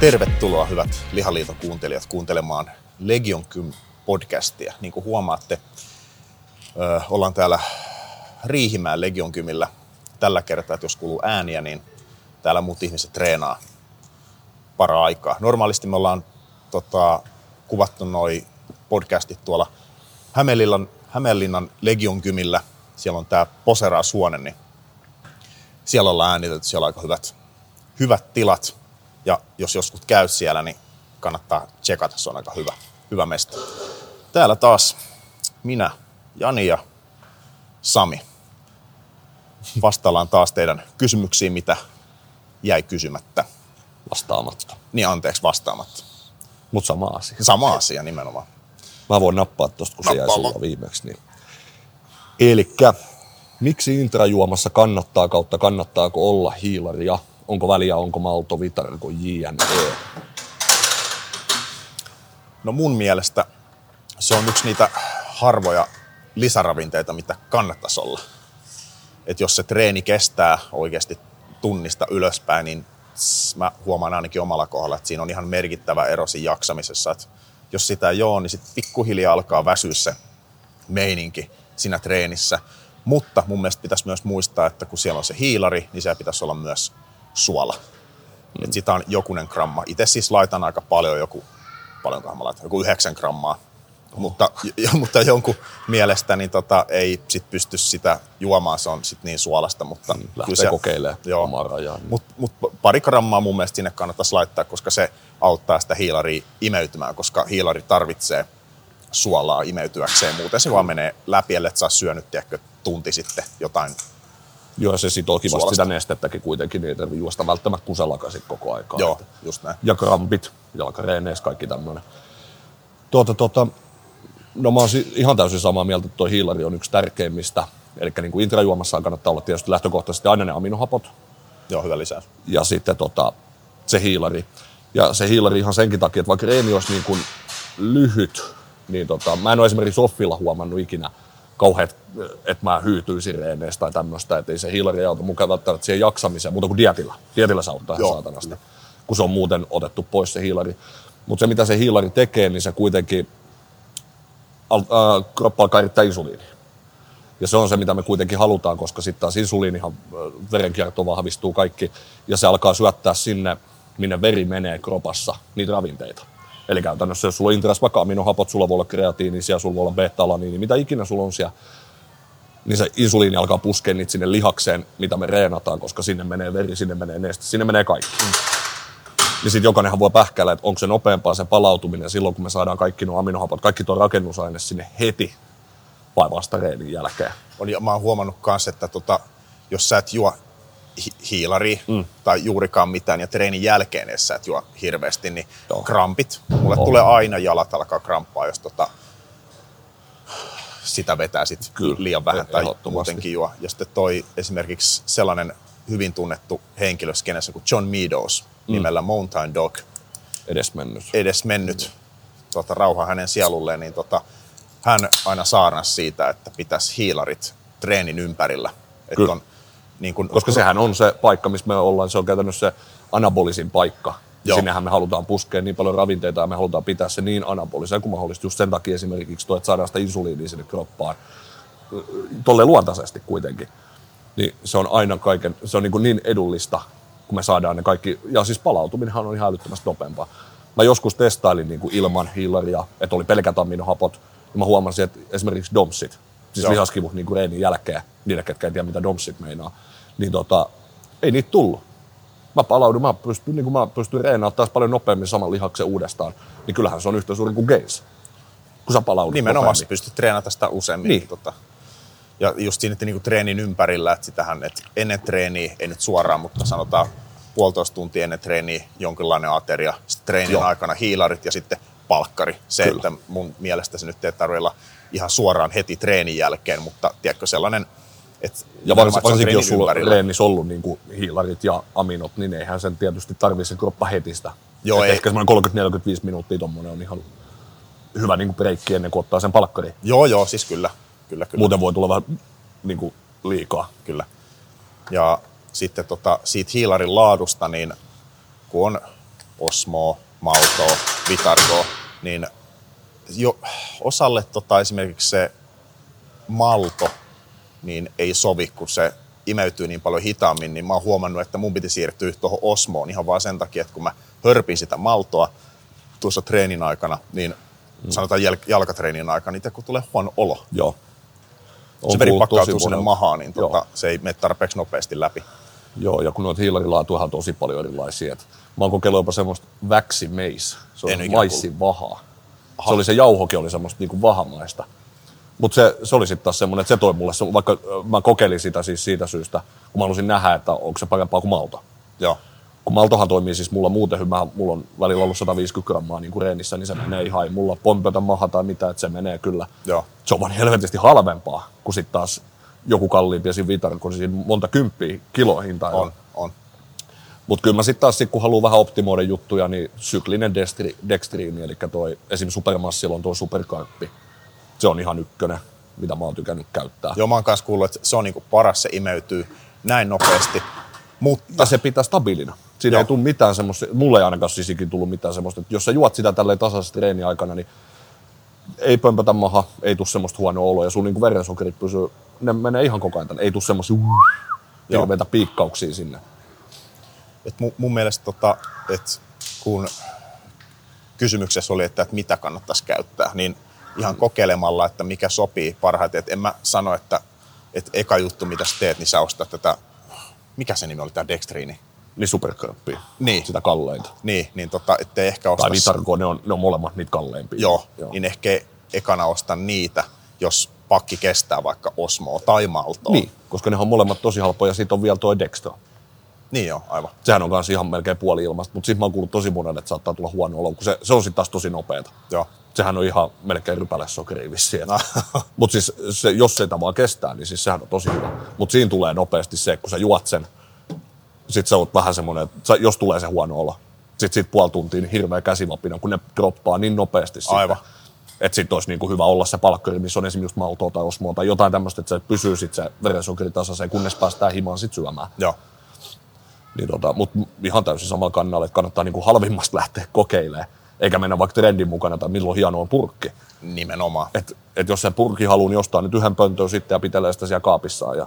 Tervetuloa hyvät Lihaliiton kuuntelijat kuuntelemaan Legion Kym podcastia. Niin kuin huomaatte, ollaan täällä Riihimäen Legion Kymillä tällä kertaa, että jos kuuluu ääniä, niin täällä muut ihmiset treenaa para aikaa. Normaalisti me ollaan tota, kuvattu noi podcastit tuolla Hämeenlinnan, Hämeenlinnan Legion Kymillä. Siellä on tää Poseraa Suonen, niin siellä ollaan äänitetty, siellä on aika hyvät, hyvät tilat. Ja jos joskus käy siellä, niin kannattaa tsekata, se on aika hyvä, hyvä mesta. Täällä taas minä, Jani ja Sami. Vastaillaan taas teidän kysymyksiin, mitä jäi kysymättä. vastaamatta. Niin anteeksi vastaamatta. Mutta sama asia. Sama asia nimenomaan. Mä voin nappaa tosta, kun se jäi sulla viimeksi. Niin. Elikkä, miksi intrajuomassa kannattaa kautta kannattaako olla hiilaria? Onko väliä, onko malto, vitarko, jne? No mun mielestä se on yksi niitä harvoja lisäravinteita, mitä kannattaisi olla. Et jos se treeni kestää oikeasti tunnista ylöspäin, niin mä huomaan ainakin omalla kohdalla, että siinä on ihan merkittävä ero siinä jaksamisessa. Et jos sitä ei ole, niin sitten pikkuhiljaa alkaa väsyä se meininki siinä treenissä. Mutta mun mielestä pitäisi myös muistaa, että kun siellä on se hiilari, niin siellä pitäisi olla myös suola. Mm. Et sitä on jokunen gramma. Itse siis laitan aika paljon, joku, paljonkohan mä laitan, joku 9 grammaa. Mutta, jo, mutta jonkun mielestä niin tota, ei sit pysty sitä juomaan, se on sit niin suolasta. Mutta Mm, Lähtee kokeilemaan omaa rajaa. Niin. Mutta mut pari grammaa mun mielestä sinne kannattaisi laittaa, koska se auttaa sitä hiilaria imeytymään, koska hiilari tarvitsee suolaa imeytyäkseen. Muuten se vaan menee läpi, ellei saa syönyt tiedätkö, tunti sitten jotain. Joo, se sitoo kivasti Suolasta. sitä nestettäkin kuitenkin, niin ei tarvitse juosta välttämättä kuselakaisin koko aikaa. Joo, just näin. ja krampit, jalkareeneissä, kaikki tämmöinen. Tuota, tuota, no mä oon ihan täysin samaa mieltä, että tuo hiilari on yksi tärkeimmistä. Eli niin kuin intrajuomassa kannattaa olla tietysti lähtökohtaisesti aina ne aminohapot Joo, hyvä lisäys. ja sitten tota, se hiilari. Ja se hiilari ihan senkin takia, että vaikka reeni olisi niin kuin lyhyt, niin tota, mä en ole esimerkiksi Soffilla huomannut ikinä kauheat, että mä hyytyisin reeneistä tai tämmöistä, että ei se hiilari auta mukaan välttämättä siihen jaksamiseen, muuta kuin dietillä. Dietillä se auttaa ihan Joo. saatanasti, kun se on muuten otettu pois se hiilari. Mutta se, mitä se hiilari tekee, niin se kuitenkin al- äh, kroppa alkaa erittää insuliinia. Ja se on se, mitä me kuitenkin halutaan, koska sitten taas insuliinihan, ö, verenkierto vahvistuu kaikki, ja se alkaa syöttää sinne, minne veri menee kropassa, niitä ravinteita. Eli käytännössä, jos sulla on intras vaikka aminohapot, sulla voi olla kreatiinisia, sulla voi olla beta-alaniini, mitä ikinä sulla on siellä, niin se insuliini alkaa puskea niitä sinne lihakseen, mitä me reenataan, koska sinne menee veri, sinne menee neste, sinne menee kaikki. Niin sitten jokainenhan voi pähkäillä, että onko se nopeampaa se palautuminen silloin, kun me saadaan kaikki nuo aminohapot, kaikki tuo rakennusaine sinne heti vai vasta reenin jälkeen. On, ja mä oon huomannut myös, että tota, jos sä et juo hi- hiilari mm. tai juurikaan mitään ja treenin jälkeen jos sä et juo hirveästi, niin Joo. krampit. Mulle On. tulee aina jalat alkaa kramppaa, jos tota, sitä vetää sit Kyllä, liian vähän tai muutenkin juo. Ja sitten toi esimerkiksi sellainen hyvin tunnettu henkilö skenessä kuin John Meadows mm. nimellä Mountain Dog, Edes mennyt. edes mennyt tota, rauha hänen sielulleen, niin tota, hän aina saarnasi siitä, että pitäisi hiilarit treenin ympärillä. Että on, niin kun, Koska sehän on se paikka, missä me ollaan, se on käytännössä se anabolisin paikka. Joo. Sinnehän me halutaan puskea niin paljon ravinteita ja me halutaan pitää se niin anabolisena kuin mahdollista. Just sen takia esimerkiksi tuo, että saadaan sitä insuliinia sinne kroppaan. Tolle luontaisesti kuitenkin. Niin se on aina kaiken, se on niin, niin edullista, kun me saadaan ne kaikki. Ja siis palautuminenhan on ihan älyttömästi nopeampaa. Mä joskus testailin niin kuin ilman hiilaria, että oli pelkät aminohapot. Ja mä huomasin, että esimerkiksi domsit, siis Joo. lihaskivut niin kuin reenin jälkeen, niille, ketkä ei tiedä mitä domsit meinaa, niin tota, ei niitä tullut. Mä palaudun, mä pystyn, niin kuin mä pystyn reenaamaan taas paljon nopeammin saman lihaksen uudestaan, niin kyllähän se on yhtä suuri kuin gains. Kun sä palaudut nimenomaan nopeammin. pystyt treenata sitä useammin. Niin. Tota, ja just siinä, että niinku treenin ympärillä, että sitähän, että ennen treeniä, ei nyt suoraan, mutta sanotaan puolitoista tuntia ennen treeniä jonkinlainen ateria, sitten treenin Joo. aikana hiilarit ja sitten palkkari. Se, Kyllä. että mun mielestä se nyt ei tarvitse olla ihan suoraan heti treenin jälkeen, mutta tiedätkö sellainen, että Ja vars, nimenomaan, että se on varsinkin jos sulla on ympärillä. reenissä ollut niin kuin hiilarit ja aminot, niin eihän sen tietysti tarvitse se kroppa heti sitä. Joo, Et ei. Ehkä semmoinen 30-45 minuuttia tuommoinen on ihan hyvä niin kuin breikki ennen kuin ottaa sen palkkari. Joo, joo, siis kyllä. kyllä, kyllä. Muuten voi tulla vähän niin kuin liikaa. kyllä. Ja sitten tota, siitä hiilarin laadusta, niin kun on Osmoa, Maltoa, Vitargoa, niin jo osalle tota, esimerkiksi se malto niin ei sovi, kun se imeytyy niin paljon hitaammin, niin mä oon huomannut, että mun piti siirtyä tuohon Osmoon ihan vaan sen takia, että kun mä hörpin sitä maltoa tuossa treenin aikana, niin mm. sanotaan jäl- jalkatreenin aikana, niin kun tulee huono olo. Joo. On se veri pakkautuu sinne mahaan, niin tota, Joo. se ei mene tarpeeksi nopeasti läpi. Joo, ja kun noita hiilarilaatuja on tosi paljon erilaisia. Et mä oon kokeillut jopa semmoista väksimeis. Se En on maissin vahaa. Se oli se jauhokin oli semmoista niinku vahamaista. Mutta se, se oli sitten taas semmoinen, että se toi mulle, se, vaikka mä kokeilin sitä siis siitä syystä, kun mä halusin nähdä, että onko se parempaa kuin malto. Joo. Kun maltohan toimii siis mulla muuten hyvin, mä- mulla on välillä ollut 150 grammaa niin kuin reenissä, niin se menee ihan, ei mulla pompeta maha tai mitä, että se menee kyllä. Joo. Se on vaan helvetisti halvempaa kuin sitten taas joku kalliimpi esim. Vitar, kun siinä monta kymppiä kilohintaa. On, on. Mutta kyllä mä sitten taas, sit kun haluaa vähän optimoida juttuja, niin syklinen dextri, dextriini, eli toi esim. Supermassilla on tuo superkarppi. Se on ihan ykkönen, mitä mä oon tykännyt käyttää. Joo, mä oon kanssa kuullut, että se on niinku paras, se imeytyy näin nopeasti. Mutta Ja se pitää stabiilina. Siinä Joo. ei tule mitään semmoista, mulle ei ainakaan ikinä tullut mitään semmoista, että jos sä juot sitä tälleen tasaisesti treeni aikana, niin ei pömpötä maha, ei tule semmoista huonoa oloa ja sun niin verensokerit pysyy, ne menee ihan koko ajan tänne. Ei tule semmoisia Joo. hirveitä piikkauksia sinne. Et mun, mun mielestä, tota, että kun kysymyksessä oli, että, että mitä kannattaisi käyttää, niin ihan Mm. kokeilemalla, että mikä sopii parhaiten. Et en mä sano, että, että eka juttu, mitä sä teet, niin sä ostat tätä, mikä se nimi oli, tämä Dextriini? Niin superkarppia, Niin. sitä kalleinta. Niin, niin tota, ettei ehkä osta... Tai Vitargo, ne on, ne on molemmat niitä kalleimpia. Joo, Joo. Niin ehkä ekana osta niitä, jos pakki kestää vaikka Osmoa tai Maltoa. Niin, koska ne on molemmat tosi halpoja, ja sitten on vielä toi Dextro. Niin joo, aivan. Sehän on kanssa ihan melkein puoli ilmasta, mutta sitten mä oon kuullut tosi monen, että saattaa tulla huono olo, kun se, se on sitten taas tosi nopeeta. Joo. Sehän on ihan melkein rypäle sokeria vissiin. No. Mutta siis se, jos sitä vaan kestää, niin siis sehän on tosi hyvä. Mutta siinä tulee nopeasti se, kun sä juot sen, sit sä oot vähän semmoinen, että jos tulee se huono olo, sit siitä puoli tuntia niin hirveä käsivapina, kun ne droppaa niin nopeasti sitä. Aivan. Että sit olisi niinku hyvä olla se palkkari, missä on esimerkiksi maltoa tai osmoa tai jotain tämmöistä, että se pysyy sit se verensokeri tasaiseen, kunnes päästään himaan sit syömään. Joo. Niin tota, Mutta ihan täysin samalla kannalla, että kannattaa niinku halvimmasta lähteä kokeilemaan, eikä mennä vaikka trendin mukana tai milloin hieno on purkki. Nimenomaan. Et, et jos se purki haluaa, niin ostaa nyt yhden pöntön sitten ja pitelee sitä siellä kaapissaan ja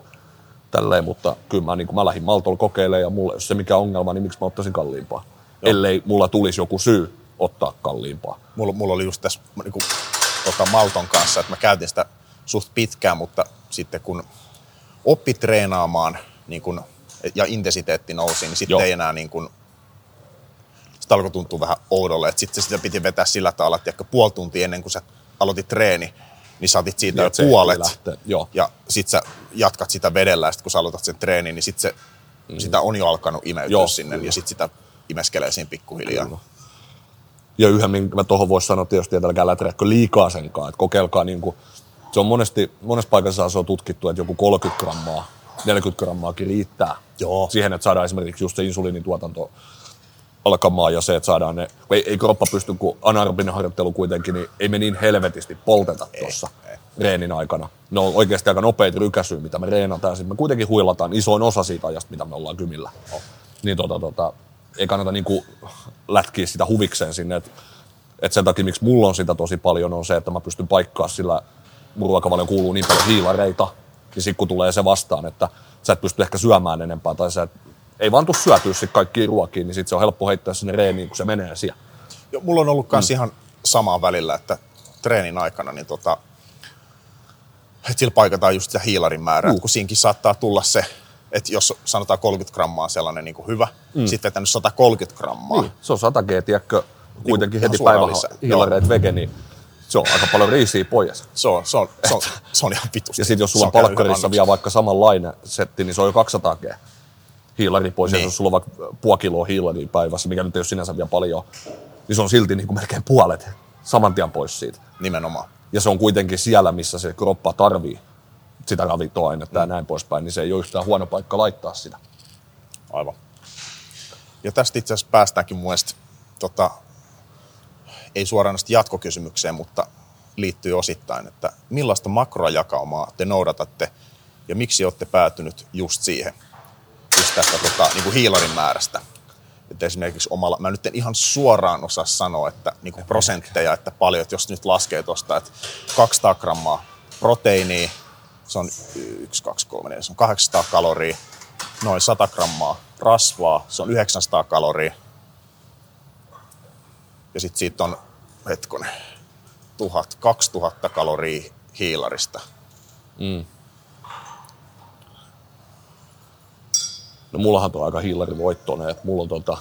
tälleen, mutta kyllä mä, niin mä lähdin Maltolla kokeilemaan ja mulla ei ole se mikä ongelma, niin miksi mä ottaisin kalliimpaa. Joo. Ellei mulla tulisi joku syy ottaa kalliimpaa. Mulla, mulla oli just tässä niin kuin, tota, Malton kanssa, että mä käytin sitä suht pitkään, mutta sitten kun oppi treenaamaan niin kun, ja intensiteetti nousi, niin sitten ei enää niin kun, sitä alkoi tuntua vähän oudolle. Että sitten sitä piti vetää sillä tavalla, että ehkä puoli tuntia ennen kuin sä aloitit treeni, niin sä otit siitä Niin, jo puolet. joo. Ja sitten sä jatkat sitä vedellä ja sit kun sä aloitat sen treenin, niin sitten se, sitä on jo alkanut imeytyä Joo, sinne kyllä. ja sitten sitä imeskelee siinä pikkuhiljaa. Kyllä. Ja yhden, minkä mä tuohon voisi sanoa tietysti, että älkää läträkkö liikaa senkaan. Että kokeilkaa niin kuin, se on monesti, monessa paikassa se on tutkittu, että joku 30 grammaa, 40 grammaakin riittää Joo. siihen, että saadaan esimerkiksi just se insuliinituotanto alkamaan ja se, että saadaan ne, kun ei, ei kroppa pysty, kun anaerobinen harjoittelu kuitenkin, niin ei me niin helvetisti polteta tuossa reenin aikana. Ne on oikeasti aika nopeita rykäsyjä, mitä me reenataan. Sitten me kuitenkin huilataan isoin osa siitä ajasta, mitä me ollaan kymillä. Oh. Niin tota, tota, ei kannata niinku lätkiä sitä huvikseen sinne. Et, et sen takia, miksi mulla on sitä tosi paljon, on se, että mä pystyn paikkaa sillä, mun ruokavalioon kuuluu niin paljon hiilareita, niin sitten kun tulee se vastaan, että sä et pysty ehkä syömään enempää, tai sä et, ei vaan tuu syötyä sit kaikkiin ruokiin, niin sitten se on helppo heittää sinne reeniin, kun se menee siellä. Jo, mulla on ollut myös mm. ihan samaa välillä, että treenin aikana, niin tota, että sillä paikataan just sitä hiilarin määrää, Juu. kun siinkin saattaa tulla se, että jos sanotaan 30 grammaa on sellainen niin kuin hyvä, mm. sitten vetänyt 130 grammaa. Niin, se on 100 G, tiedätkö, kuitenkin ihan heti lisää. hiilareet vege, niin se on aika paljon riisiä pois. Se on, se on, se on, se on ihan vitusti. Ja sitten jos sulla on palkkarissa vielä vaikka samanlainen setti, niin se on jo 200 G hiilari pois. Niin. Ja jos sulla on vaikka puoli kiloa hiilaria päivässä, mikä nyt ei ole sinänsä vielä paljon, niin se on silti niin kuin melkein puolet saman tien pois siitä. Nimenomaan. Ja se on kuitenkin siellä, missä se kroppa tarvii sitä ravintoainetta mm. ja näin poispäin, niin se ei ole yhtään huono paikka laittaa sitä. Aivan. Ja tästä itse asiassa päästäänkin mun mielestä, tota, ei suoranaisesti jatkokysymykseen, mutta liittyy osittain, että millaista makrojakaumaa te noudatatte ja miksi olette päätynyt just siihen, just tästä tota, niin kuin hiilarin määrästä. Et nyt esimerkiksi omalla, mä nyt en ihan suoraan osaa sanoa, että niin kuin prosentteja, että paljon, että jos nyt laskee tuosta, että 200 grammaa proteiiniä, se on 1, 2, 3, 4, se on 800 kaloria, noin 100 grammaa rasvaa, se on 900 kaloria. Ja sitten siitä on, hetkonen, 1000, 2000 kaloria hiilarista. Mm. No mullahan on aika hiilarivoittoinen, että mulla on tota,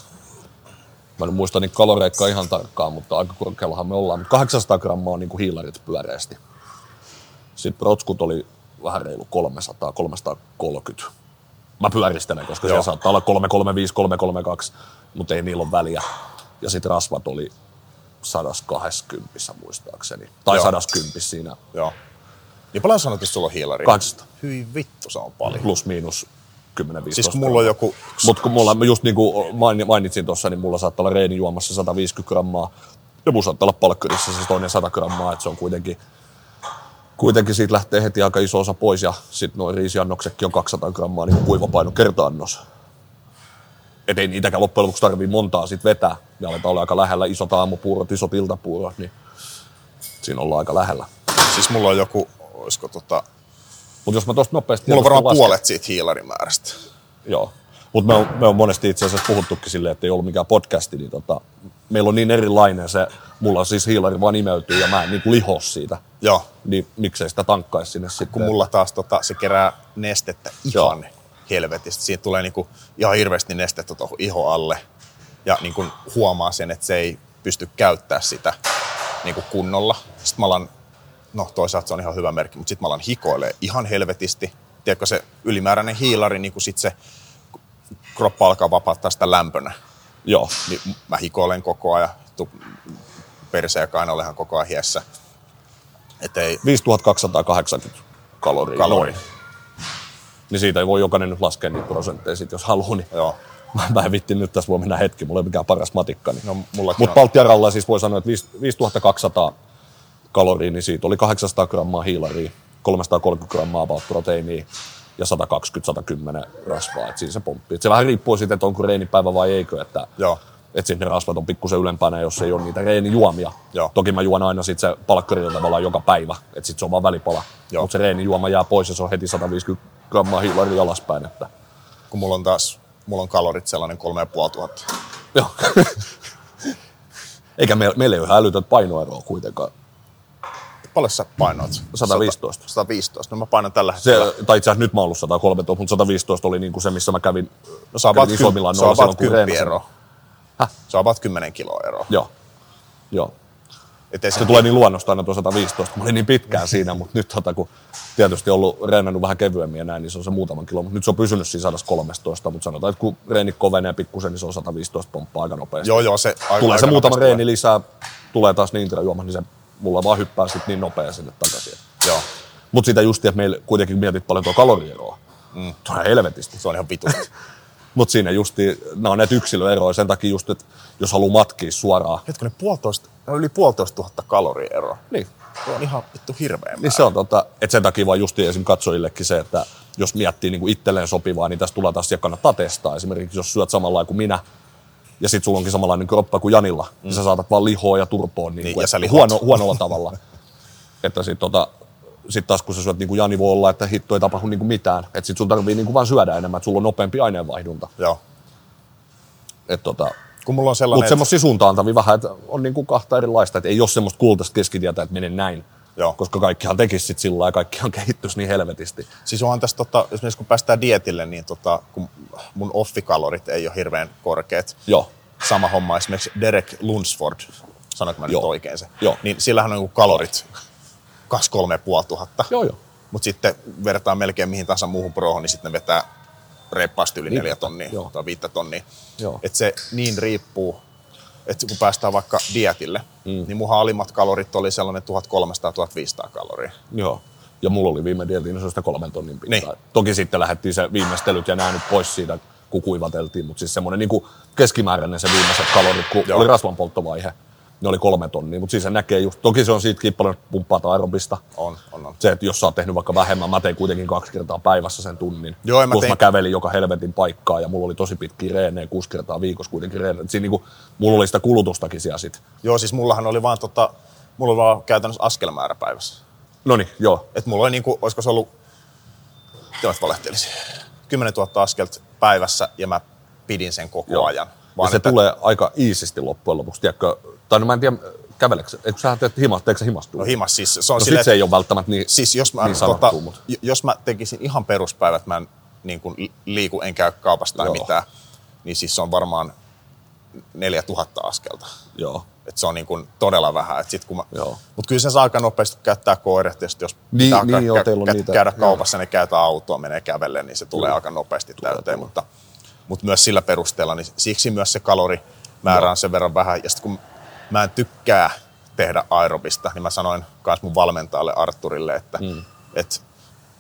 mä en muista niin kaloreikkaa ihan tarkkaan, mutta aika korkeallahan me ollaan. Mutta 800 grammaa on niin kuin hiilarit pyöreästi. Sitten protskut oli vähän reilu 300, 330. Mä pyöristelen, koska Joo. siellä saattaa olla 335, 332, mutta ei niillä ole väliä. Ja sitten rasvat oli 120 muistaakseni. Tai Joo. 110 siinä Joo. Niin paljon sanot, että sulla on hiilari? 800 Hyi vittu, se on paljon. plus miinus 10-15 Siis kun mulla on joku... Mutta kun mulla, just niin kuin maini- mainitsin tuossa, niin mulla saattaa olla reeni juomassa 150 grammaa. Ja mulla saattaa olla palkkarissa se toinen 100 grammaa, että se on kuitenkin, kuitenkin siitä lähtee heti aika iso osa pois. Ja sitten noin riisiannoksetkin on 200 grammaa niin kuivapaino kerta-annos. Et ei niitäkään loppujen lopuksi tarvii montaa sit vetää. Ja aletaan olla aika lähellä isot aamupuurot, isot iltapuurot, niin siinä ollaan aika lähellä. Siis mulla on joku, olisiko tota... Mutta jos mä tuosta nopeasti... Mulla on varmaan lasken- puolet siitä hiilarimäärästä. Joo. Mutta me, on, me on monesti itse asiassa puhuttukin silleen, että ei ollut mikään podcasti, niin tota, meillä on niin erilainen se, mulla siis hiilari vaan imeytyy ja mä en niin liho siitä. Joo. Niin miksei sitä tankkaisi sinne sitten. Kun mulla taas tota, se kerää nestettä ihan helvetistä. Siitä tulee niinku ihan hirveästi nestettä tuohon iho alle. Ja niinku huomaa sen, että se ei pysty käyttää sitä niinku kunnolla. Sitten mä alan, no toisaalta se on ihan hyvä merkki, mutta sitten mä alan hikoilee ihan helvetisti. Tiedätkö se ylimääräinen hiilari, niin kun sit se kroppa alkaa vapauttaa sitä lämpönä. Joo. Niin mä hikoilen koko ajan. Tu- Perse ja kainalehan koko ajan hiessä. Että ei, 5280 kaloria. Kalori. Niin siitä ei voi jokainen nyt laskea niitä prosentteja sit, jos haluaa. Niin joo. Mä, mä en vitti nyt tässä voi mennä hetki, mulla ei ole mikään paras matikka. Niin. No, Mutta. Baltiaralla siis voi sanoa, että 5 5200 kaloria, niin siitä oli 800 grammaa hiilaria, 330 grammaa about proteiiniä ja 120-110 rasvaa. Et siinä se pomppii. Et se vähän riippuu siitä, että onko reenipäivä vai eikö. Että, Joo. että sitten ne rasvat on pikkusen ylempänä, jos ei ole niitä reenijuomia. Joo. Toki mä juon aina sit se palkkarilla tavallaan joka päivä, että sitten se on vaan välipala. Mutta se reenijuoma jää pois ja se on heti 150 grammaa hiilaria alaspäin. Että, kun mulla on taas, mulla on kalorit sellainen kolme ja puoli tuhatta. Joo. Eikä me, meillä ei ole älytöntä painoeroa kuitenkaan. Paljon sä painoit? 115. 100, 115. No mä painan tällä Se, hetkellä. tai itse asiassa nyt mä oon ollut 113, mutta 115 oli niinku se, missä mä kävin, No sä kävin isommillaan noilla silloin, kun reenasin. ero. Häh? Sä avaat 10 kiloa eroa. Joo. Joo. Et ei Se tulee niin luonnosta aina tuo 115, kun mä olin niin pitkään siinä, mutta nyt tota, kun tietysti ollut reenannut vähän kevyemmin ja näin, niin se on se muutaman kilon. Mutta nyt se on pysynyt siinä 113, mutta sanotaan, että kun reeni kovenee pikkusen, niin se on 115 pomppaa aika nopeasti. Joo, joo, se aika, tulee se aika muutama nopeasti reeni lisää, tulee taas niin juoma, niin se mulla vaan hyppää sitten niin nopea sinne takaisin. Joo, Mutta sitä justi, että meillä kuitenkin mietit paljon tuo kalorieroa. Mm. Tuo on helvetisti. se on ihan vitusti. Mutta siinä justi, nämä on näitä yksilöeroja sen takia just, että jos haluaa matkia suoraan, Hetkinen, puolitoista, no yli puolitoista tuhatta kaloria niin, Se on ihan vittu hirveä niin se on tota, että sen takia vaan justi esim. katsojillekin se, että jos miettii niin kuin itselleen sopivaa, niin tästä tulee taas ja kannattaa testaa. Esimerkiksi jos syöt samalla kuin minä, ja sit sulla onkin samanlainen kroppa kuin Janilla, mm. niin sä saatat vaan lihoa ja turpoa niin, Niin, kuin, ja huono, huonolla tavalla. että sit tota, sit taas kun sä syöt niin kuin Jani voi olla, että hitto ei tapahdu niin kuin mitään. Että sit sun tarvii niin kuin vaan syödä enemmän, että sulla on nopeampi aineenvaihdunta. Joo. Et tota, Kun mulla on sellainen, mutta semmoisia suuntaantavia vähän, että on niin kuin kahta erilaista, että ei ole semmoista kultaista keskitietä, että mene näin. Joo. Koska kaikkihan tekisi sit sillä lailla kaikkihan kehittyisi niin helvetisti. Siis onhan tässä, tota, esimerkiksi kun päästään dietille, niin tota, kun mun offikalorit ei ole hirveän korkeat. Joo. Sama homma esimerkiksi Derek Lunsford, sanoinko mä nyt Joo. oikein se? Joo. Niin sillähän on niinku kalorit 2-3,5 tuhatta. Joo, joo. Mutta sitten vertaa melkein mihin tahansa muuhun prohon, niin sitten ne vetää reippaasti yli Niin, neljä tonnia joo. tai viittä tonnia. Joo. Et se niin riippuu, että kun päästään vaikka dietille, mm. niin mun alimmat kalorit oli sellainen 1300-1500 kaloria. Joo. Ja mulla oli viime dietin, se kolmen tonnin pintaa. Niin. Toki sitten lähdettiin se viimeistelyt ja nämä nyt pois siitä, kun kuivateltiin, mutta siis semmoinen niin keskimääräinen se viimeiset kalorit, kun Joo. oli rasvanpolttovaihe. Ne oli kolme tonnia, mutta siis se näkee just, toki se on siitä paljon pumppaa aerobista. On, on, on. Se, että jos sä oot tehnyt vaikka vähemmän, mä tein kuitenkin kaksi kertaa päivässä sen tunnin. Joo, mä tein- mä kävelin joka helvetin paikkaa ja mulla oli tosi pitkiä reenejä, kuusi kertaa viikossa kuitenkin reenejä. Siinä niinku, mulla oli sitä kulutustakin siellä sit. Joo, siis mullahan oli vaan tota, mulla oli vaan käytännössä askelmäärä päivässä. No niin, joo. Et mulla oli niinku, olisiko se ollut, mitä valehtelisin, 10 000 askelta päivässä ja mä pidin sen koko Joo. ajan. ja se että, tulee aika iisisti loppujen lopuksi, tiedätkö? Tai no mä en tiedä, käveleekö, eikö sä teet himas, teekö sä himastua? No himas siis, se on no silleen, sit se ei ole välttämättä niin, Siis jos mä, niin sanottu, tota, jos mä tekisin ihan peruspäivät, mä en niin kuin liiku, en käy kaupasta tai Joo. mitään, niin siis se on varmaan 4000 askelta. joo. Et se on niin kuin todella vähän. Et sit kun mä, Joo. mut kyllä se saa aika nopeasti käyttää koiret, ja sit jos Niin, pitää niin kä- joo, kä- niitä, käydä joo. kaupassa, niin käytä autoa, menee kävelle, niin se tulee Kyllä. aika nopeasti Tulee, täyteen. tulee. Mutta, mutta myös sillä perusteella, niin siksi myös se kalorimäärä on sen verran vähän. Ja sitten kun mä en tykkää tehdä aerobista, niin mä sanoin myös mun valmentajalle Arturille, että mm. et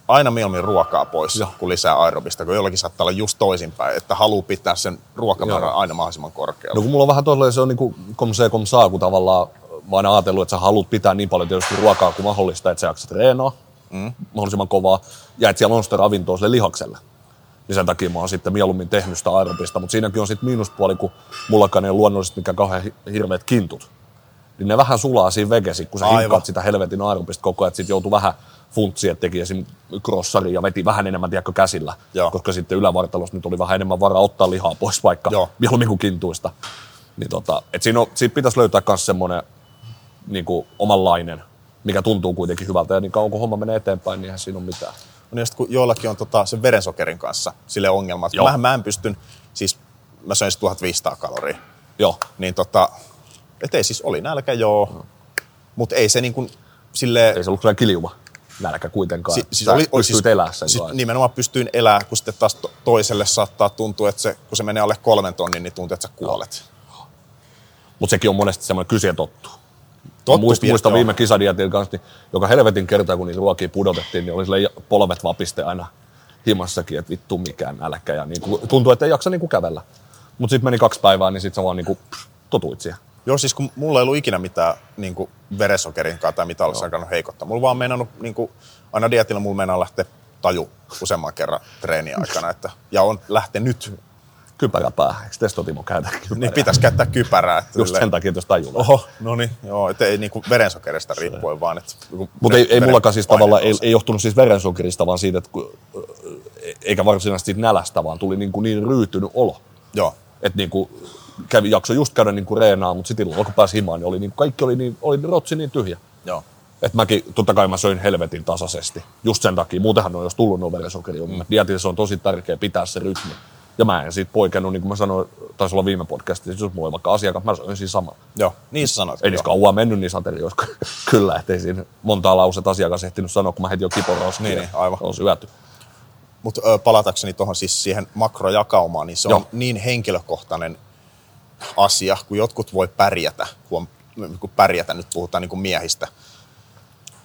aina mieluummin ruokaa pois, Joo. kuin lisää aerobista, kun jollakin saattaa olla just toisinpäin, että haluaa pitää sen ruokamäärän aina mahdollisimman korkealla. No kun mulla on vähän tolleen, se on niinku kom se kom saa, kun tavallaan mä oon ajatellut, että sä haluat pitää niin paljon tietysti ruokaa kuin mahdollista, että sä jaksat treenaa mm. mahdollisimman kovaa, ja että siellä on sitä ravintoa sille lihakselle. Niin sen takia mä oon sitten mieluummin tehnyt sitä aerobista, mutta siinäkin on sitten miinuspuoli, kun mullakaan ei ole luonnollisesti mikään kauhean hi- hirveät kintut. Niin ne vähän sulaa siinä vegesi, kun sä Aivan. hinkkaat sitä helvetin aerobista koko ajan, että sit joutuu vähän funtsia, että teki esim. crossari ja veti vähän enemmän tiedätkö, käsillä, Joo. koska sitten ylävartalossa nyt oli vähän enemmän varaa ottaa lihaa pois vaikka Joo. mieluummin kuin kintuista. Niin tota, et siinä, on, siitä pitäisi löytää myös semmoinen niin kuin omanlainen, mikä tuntuu kuitenkin hyvältä. Ja niin kauan kun homma menee eteenpäin, niin eihän siinä ole mitään. Niin sit kun joillakin on tota, sen verensokerin kanssa sille ongelma, että mähän mä en pystyn, siis mä söin sit 1500 kaloria, Joo, niin tota, et ei siis oli nälkä joo, mutta ei se niin kuin silleen, ei se ollut sellainen kiljuva nälkä kuitenkaan. si, siis sä oli, oli siis, elää sen siis kanssa. nimenomaan pystyin elää, kun sitten taas to, toiselle saattaa tuntua, että se, kun se menee alle kolmen tonnin, niin tuntuu, että sä kuolet. Mutta sekin on monesti semmoinen kysyä tottu. Tottu Muist, pie- muistan joo. viime kisadietin kanssa, niin joka helvetin kertaa, kun niitä ruokia pudotettiin, niin oli silleen polvet vapiste aina himassakin, että vittu mikään nälkä. Ja niin kuin, tuntuu, että ei jaksa niin kuin kävellä. Mutta sitten meni kaksi päivää, niin sitten sä vaan niin kuin, pff, totuit siihen. Joo, siis kun mulla ei ollut ikinä mitään niin kuin verensokerin kanssa tai mitä olisi alkanut heikottaa. Mulla vaan meinannut, niin kuin, aina dietillä mulla meinaa lähteä taju useamman kerran treenin aikana. Että, ja on lähtenyt. Kypärä päähän. Eikö Testo Timo käytä kypärää? Niin pitäisi käyttää kypärää. Että Just silleen- sen takia, että jos tajulla. Oho, no niin, joo, että ei niinku verensokerista riippuen, vaan että... Mutta ei, ei mullakaan siis tavallaan, ei, ei johtunut siis verensokerista, vaan siitä, että kun, eikä varsinaisesti siitä nälästä, vaan tuli niin, kuin niin ryytynyt olo. Joo, Että niin kuin kävi, jakso just käydä niin kuin reenaa, mutta sitten illalla kun pääsi himaan, niin, oli niin, kaikki oli, niin, oli rotsi niin tyhjä. joo. Että mäkin, totta kai mä söin helvetin tasaisesti. Just sen takia. Muutenhan on jos tullut nuo verensokeri. Mm. Dietissa on tosi tärkeä pitää se rytmi. Ja mä en siitä poikennut, niin kuin mä sanoin, taisi olla viime podcastissa, jos mulla oli vaikka asiakas, mä söin siinä sama. Joo, niin sä sanoit. Ei kauan mennyt niissä aterioissa, kyllä, ettei siinä montaa lauset asiakas ehtinyt sanoa, kun mä heti jo kiporoskia. Niin, niin, aivan. On syöty. Mutta palatakseni tuohon siis siihen makrojakaumaan, niin se on Joo. niin henkilökohtainen asia, kun jotkut voi pärjätä, kun, on, kun pärjätä, nyt puhutaan niin kuin miehistä,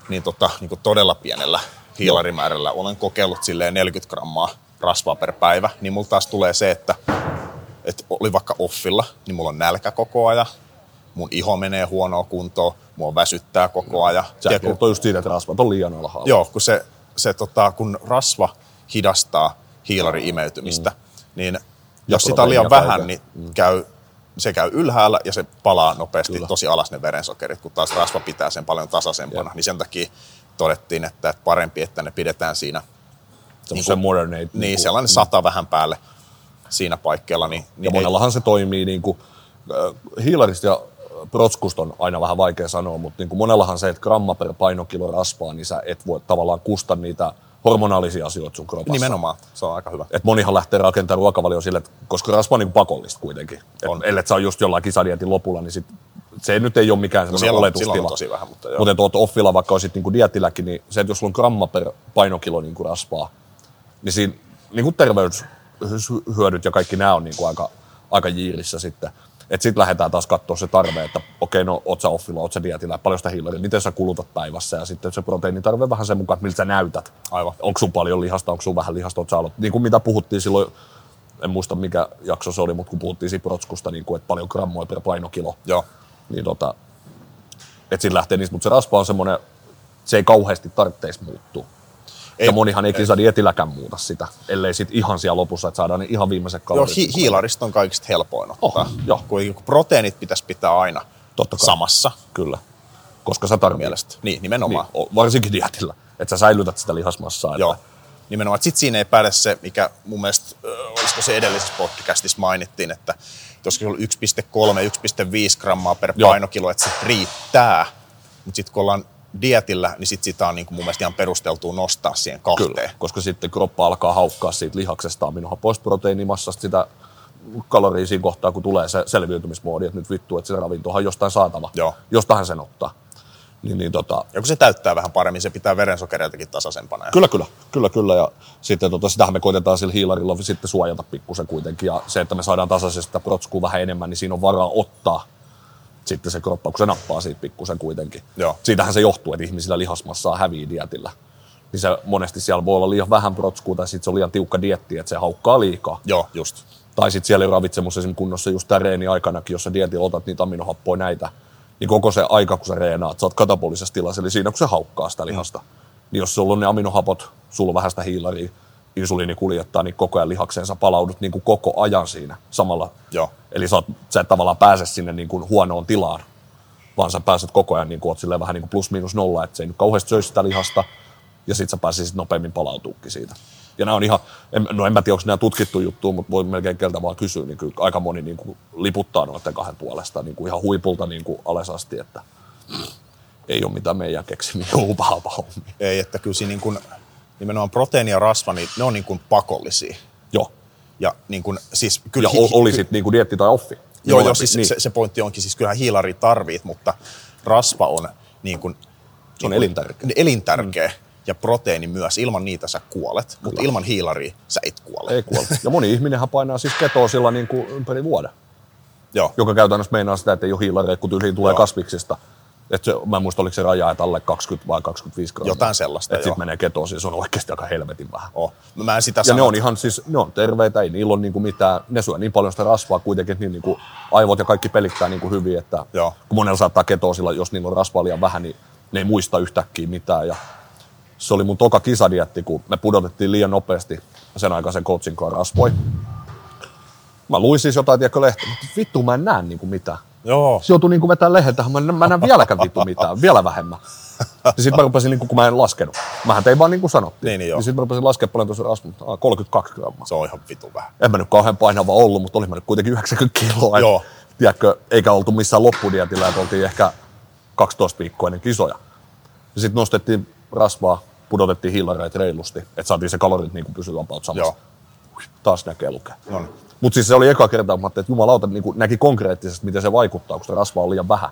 niin, tota, niin kuin todella pienellä hiilarimäärällä. Olen kokeillut silleen 40 grammaa rasvaa per päivä, niin mulla taas tulee se, että, että oli vaikka offilla, niin mulla on nälkä koko ajan, mun iho menee huonoa kuntoon, mua väsyttää koko ajan. Sä Tiedätkö, kertoo just siitä, että rasvat on liian alhaalla. Joo, kun, se, se, tota, kun rasva hidastaa hiilarin imeytymistä, mm. niin jos sitä on liian proteiinia vähän, kaiken. niin käy, se käy ylhäällä ja se palaa nopeasti Kyllä. tosi alas ne verensokerit, kun taas rasva pitää sen paljon tasaisempana. Jep. Niin sen takia todettiin, että parempi, että ne pidetään siinä, Semmoisen niinku- modern age. niin, niinku- sellainen sata vähän päälle siinä paikkeella. Niin, Ja niin ei, monellahan se toimii niin kuin, hiilarista ja protskusta on aina vähän vaikea sanoa, mutta niin kuin monellahan se, että gramma per painokilo rasvaa, niin sä et voi tavallaan kusta niitä hormonaalisia asioita sun kropassa. nimenomaan, se on aika hyvä. Et monihan lähtee rakentamaan ruokavalio sille, että koska rasva on niin pakollista kuitenkin. Et On. ellei sä on just jollain kisadietin lopulla, niin sit, se nyt ei ole mikään No siellä, on, oletustila. on tosi vähän, mutta joo. Mutta oot offilla, vaikka olisit niinku dietilläkin, niin se, että jos sulla on gramma per painokilo niinku rasvaa, niin siinä niinku terveyshyödyt ja kaikki nämä on niinku aika, aika jiirissä sitten. Että sitten lähdetään taas katsoa se tarve, että okei, no oot sä offilla, oot sä dietillä, paljon sitä hiilaria, miten sä kulutat päivässä ja sitten se proteiinitarve vähän sen mukaan, että miltä sä näytät. Aivan. Onko sun paljon lihasta, onko sun vähän lihasta, oot sä aloit, niin kuin mitä puhuttiin silloin, en muista mikä jakso se oli, mutta kun puhuttiin siitä protskusta, niin kuin, että paljon grammoja per painokilo, Joo, Niin tota, että siitä lähtee niistä, mutta se rasva on semmoinen, se ei kauheasti tarvitseisi muuttua. Ei, ja monihan ei kisadietiläkään muuta sitä, ellei sit ihan siellä lopussa, että saadaan ne ihan viimeiset Joo, kalorit. hi- hiilarista on kaikista helpoin ottaa. Oh, joo. Kun proteiinit pitäisi pitää aina Totta kai. samassa Kyllä. Koska sä tarvitset. mielestä. Niin, nimenomaan. Niin, varsinkin dietillä, että sä säilytät sitä lihasmassaa. Joo, Että, nimenomaan. Sitten siinä ei päde se, mikä mun mielestä, olisiko se edellisessä podcastissa mainittiin, että jos se on 1,3-1,5 grammaa per Joo. painokilo, että se riittää. Mutta sitten kun ollaan dietillä, niin sit sitä on niin kuin mun mielestä ihan perusteltua nostaa siihen kahteen. kyllä, koska sitten kroppa alkaa haukkaa siitä lihaksesta proteiinimassasta sitä kaloria siinä kohtaa, kun tulee se selviytymismoodi, että nyt vittu, että se ravintohan on jostain saatava. Joo. Jostahan sen ottaa. Niin, niin tota, Ja kun se täyttää vähän paremmin, se pitää verensokereiltakin tasaisempana. Kyllä, kyllä, kyllä, kyllä. Ja sitten tota, sitähän me koitetaan sillä hiilarilla sitten suojata pikkusen kuitenkin. Ja se, että me saadaan tasaisesti sitä protskua vähän enemmän, niin siinä on varaa ottaa sitten se kroppa, kun se nappaa siitä pikkusen kuitenkin. Joo. Siitähän se johtuu, että ihmisillä lihasmassaa hävii dietillä. Niin se monesti siellä voi olla liian vähän protskua tai sitten se on liian tiukka dietti, että se haukkaa liikaa. Joo, just. Tai sitten siellä ei ravitsemus esimerkiksi kunnossa just tämän reeni aikanakin, jos sä dietillä otat niitä aminohappoja näitä, niin koko se aika, kun sä reenaat, sä oot katabolisessa tilassa, eli siinä kun se haukkaa sitä lihasta. Mm. Niin jos sulla on ne aminohapot, sulla on vähän sitä hiilaria, insuliini kuljettaa, niin koko ajan lihakseen sä palaudut niin kuin koko ajan siinä samalla. Joo. Eli sä, oot, sä et tavallaan pääse sinne niin kuin huonoon tilaan, vaan sä pääset koko ajan niin kuin, oot silleen vähän niin kuin plus miinus nolla, että se ei nyt kauheasti söisi sitä lihasta, ja sit sä pääsisit nopeammin palautuukin siitä. Ja nämä on ihan, en, no en mä tiedä, onko nämä tutkittu juttu, mutta voi melkein keltä vaan kysyä, niin kyllä aika moni niin kuin liputtaa noiden kahden puolesta niin kuin ihan huipulta niin kuin alas asti, että ei ole mitään meidän keksimiä upaapa hommia. Ei, että kyllä siinä niin kuin, nimenomaan proteiini ja rasva, niin ne on niin kuin pakollisia. Joo. Ja niin kuin, siis kyllä Ja oli sitten niin kuin dietti tai offi. Joo, joo Molempi, siis niin. se, se, pointti onkin, siis kyllähän hiilari tarvit, mutta rasva on niin kuin, Se on niin elintärkeä. elintärkeä. Ja proteiini myös. Ilman niitä sä kuolet, mutta ilman hiilaria sä et kuole. Ei kuole. Ja moni ihminenhän painaa siis ketoa sillä niin kuin ympäri vuoden. Joo, joka käytännössä meinaa sitä, että ei ole hiilareita, kun tyyliin tulee Joo. kasviksista. Et se, mä en muista, oliko se raja, että alle 20 vai 25 grammaa. Jotain sellaista, Että sitten menee ketoon, siis se on oikeasti aika helvetin vähän. oh. Mä en sitä Ja sano. ne on ihan siis, ne on terveitä, ei niillä ole niinku mitään, ne syö niin paljon sitä rasvaa kuitenkin, että niin niinku aivot ja kaikki pelittää niinku hyvin, että Joo. kun monella saattaa ketoa sillä, jos niillä on rasvaa liian vähän, niin ne ei muista yhtäkkiä mitään. Ja se oli mun toka kisadietti, kun me pudotettiin liian nopeasti sen aikaisen coachin kanssa rasvoi. Mä luin siis jotain, tiedätkö, lehtiä, mutta vittu mä en näe niinku mitään. Joo, Se joutui niinku vetää lehdeltä, mä en, mä en vieläkään vittu mitään, vielä vähemmän. Ja sitten mä rupesin, niinku, kun mä en laskenut. Mähän tein vaan niin kuin sanottiin. Niin, niin joo. sitten mä rupesin laskemaan paljon tuossa rasvaa, Ah, 32 grammaa. se on ihan vitu vähän. En mä nyt kauhean painava ollut, mutta olin mä nyt kuitenkin 90 kiloa. Joo. Et, tiedätkö, eikä oltu missään loppudietillä, että oltiin ehkä 12 viikkoa ennen kisoja. Ja sitten nostettiin rasvaa, pudotettiin hiilareita reilusti, että saatiin se kalorit niin pysyä about samassa. Joo. Taas näkee lukea. No niin. Mutta siis se oli eka kerta, kun mä että jumalauta niin näki konkreettisesti, miten se vaikuttaa, kun se rasva on liian vähän.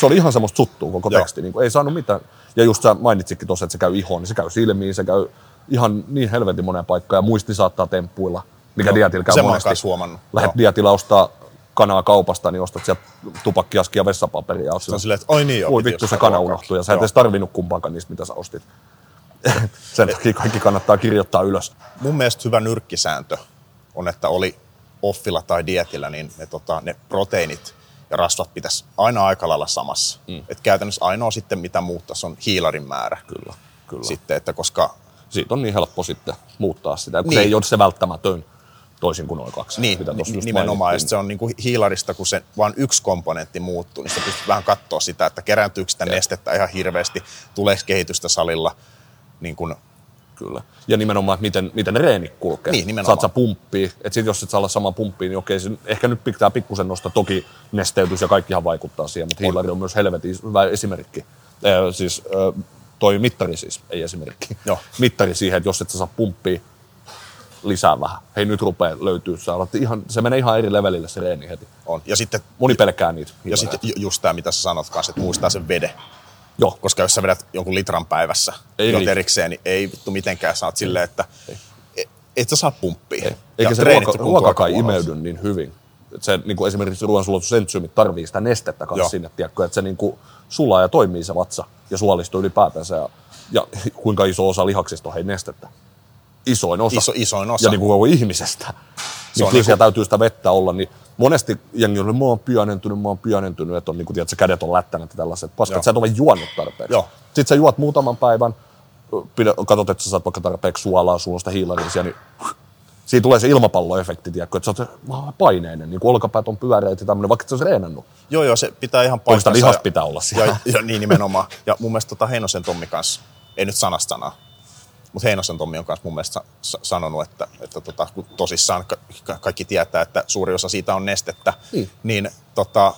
Se oli ihan semmoista suttua koko Joo. teksti, niin kuin, ei saanut mitään. Ja just sä mainitsikin tuossa, että se käy ihoon, niin se käy silmiin, se käy ihan niin helvetin moneen paikkaan ja muisti saattaa temppuilla, mikä Joo. dietillä käy monesti. huomannut. Lähet Joo. dietillä ostaa kanaa kaupasta, niin ostat sieltä tupakkiaskia ja vessapaperia. Ja Se on silleen, että oi niin joo. Piti vittu, se kana unohtui ja sä et edes tarvinnut kumpaakaan niistä, mitä sä ostit. Sen takia kaikki kannattaa kirjoittaa ylös. mun mielestä hyvä nyrkkisääntö on, että oli offilla tai dietillä, niin ne, tota, ne proteiinit ja rasvat pitäisi aina aika lailla samassa. Mm. Et käytännössä ainoa sitten, mitä muuttaisi, on hiilarin määrä. Kyllä, kyllä. Sitten, että koska siitä on niin helppo sitten muuttaa sitä, kun Niin. se ei ole se välttämätön toisin kuin noin kaksi. niin, mitä nimenomaan, ja se on niin kuin hiilarista, kun se vain yksi komponentti muuttuu, niin sä pystyt vähän katsoa sitä, että kerääntyykö sitä nestettä ihan hirveästi, tuleeko kehitystä salilla, niin kuin, Kyllä. Ja nimenomaan, että miten, miten reeni kulkee. Niin, nimenomaan. Saat sä pumppia, että sit jos et saa olla sama pumppiin, niin okei, se ehkä nyt pitää pikkusen nostaa. Toki nesteytys ja kaikkihan vaikuttaa siihen, mutta hiilari on myös helvetin hyvä esimerkki. Ee, siis ö, toi mittari siis, ei esimerkki. Joo. Mittari siihen, että jos et sä saa pumppia lisää vähän. Hei, nyt rupeaa löytyy. Sä alat ihan, se menee ihan eri levelille se reeni heti. on. Ja sitten, Moni pelkää niitä. ja hiilareita. sitten ju- just tämä, mitä sä sanot kanssa, että muistaa sen veden. Joo. Koska jos sä vedät jonkun litran päivässä Ei riitä. erikseen, niin ei vittu mitenkään saat silleen, että ei. et sä saa pumppia. Ei. Eikä Ja se ruoka, ruoka kai imeydy niin hyvin. Et se, niin kuin esimerkiksi ruoansulatusentsyymit tarvii sitä nestettä Joo. kanssa sinne, tiedätkö, että se niin kuin sulaa ja toimii se vatsa ja suolisto ylipäätänsä. Ja, ja kuinka iso osa lihaksista on hei nestettä? Isoin osa. Iso, isoin osa. Ja niin kuin koko ihmisestä. Niin on kyllä niinku- siellä täytyy sitä vettä olla, niin Monesti jengi on, mä oon pienentynyt, mä oon pienentynyt, että on niin kuin, tiedät, kädet on lättänät ja tällaiset. Paska, Joo. sä et ole juonut tarpeeksi. Joo. Sitten sä juot muutaman päivän, pidä, katsot, että sä saat vaikka tarpeeksi suolaa, sulla on sitä hiilarisia, niin siinä tulee se ilmapalloefekti, tiedätkö, että sä oot paineinen, niin kuin olkapäät on pyöreät ja tämmöinen, vaikka sä olisi reenannut. Joo, joo, se pitää ihan paikkansa. lihas ja- pitää olla siellä. Ja, ja niin nimenomaan. Ja mun mielestä tota Heinosen Tommi kanssa, ei nyt sanasta sanaa, mutta Heinosen Tommi on kanssa mun mielestä sa- sa- sanonut, että, että tota, kun tosissaan ka- ka- kaikki tietää, että suuri osa siitä on nestettä, Niin. niin tota,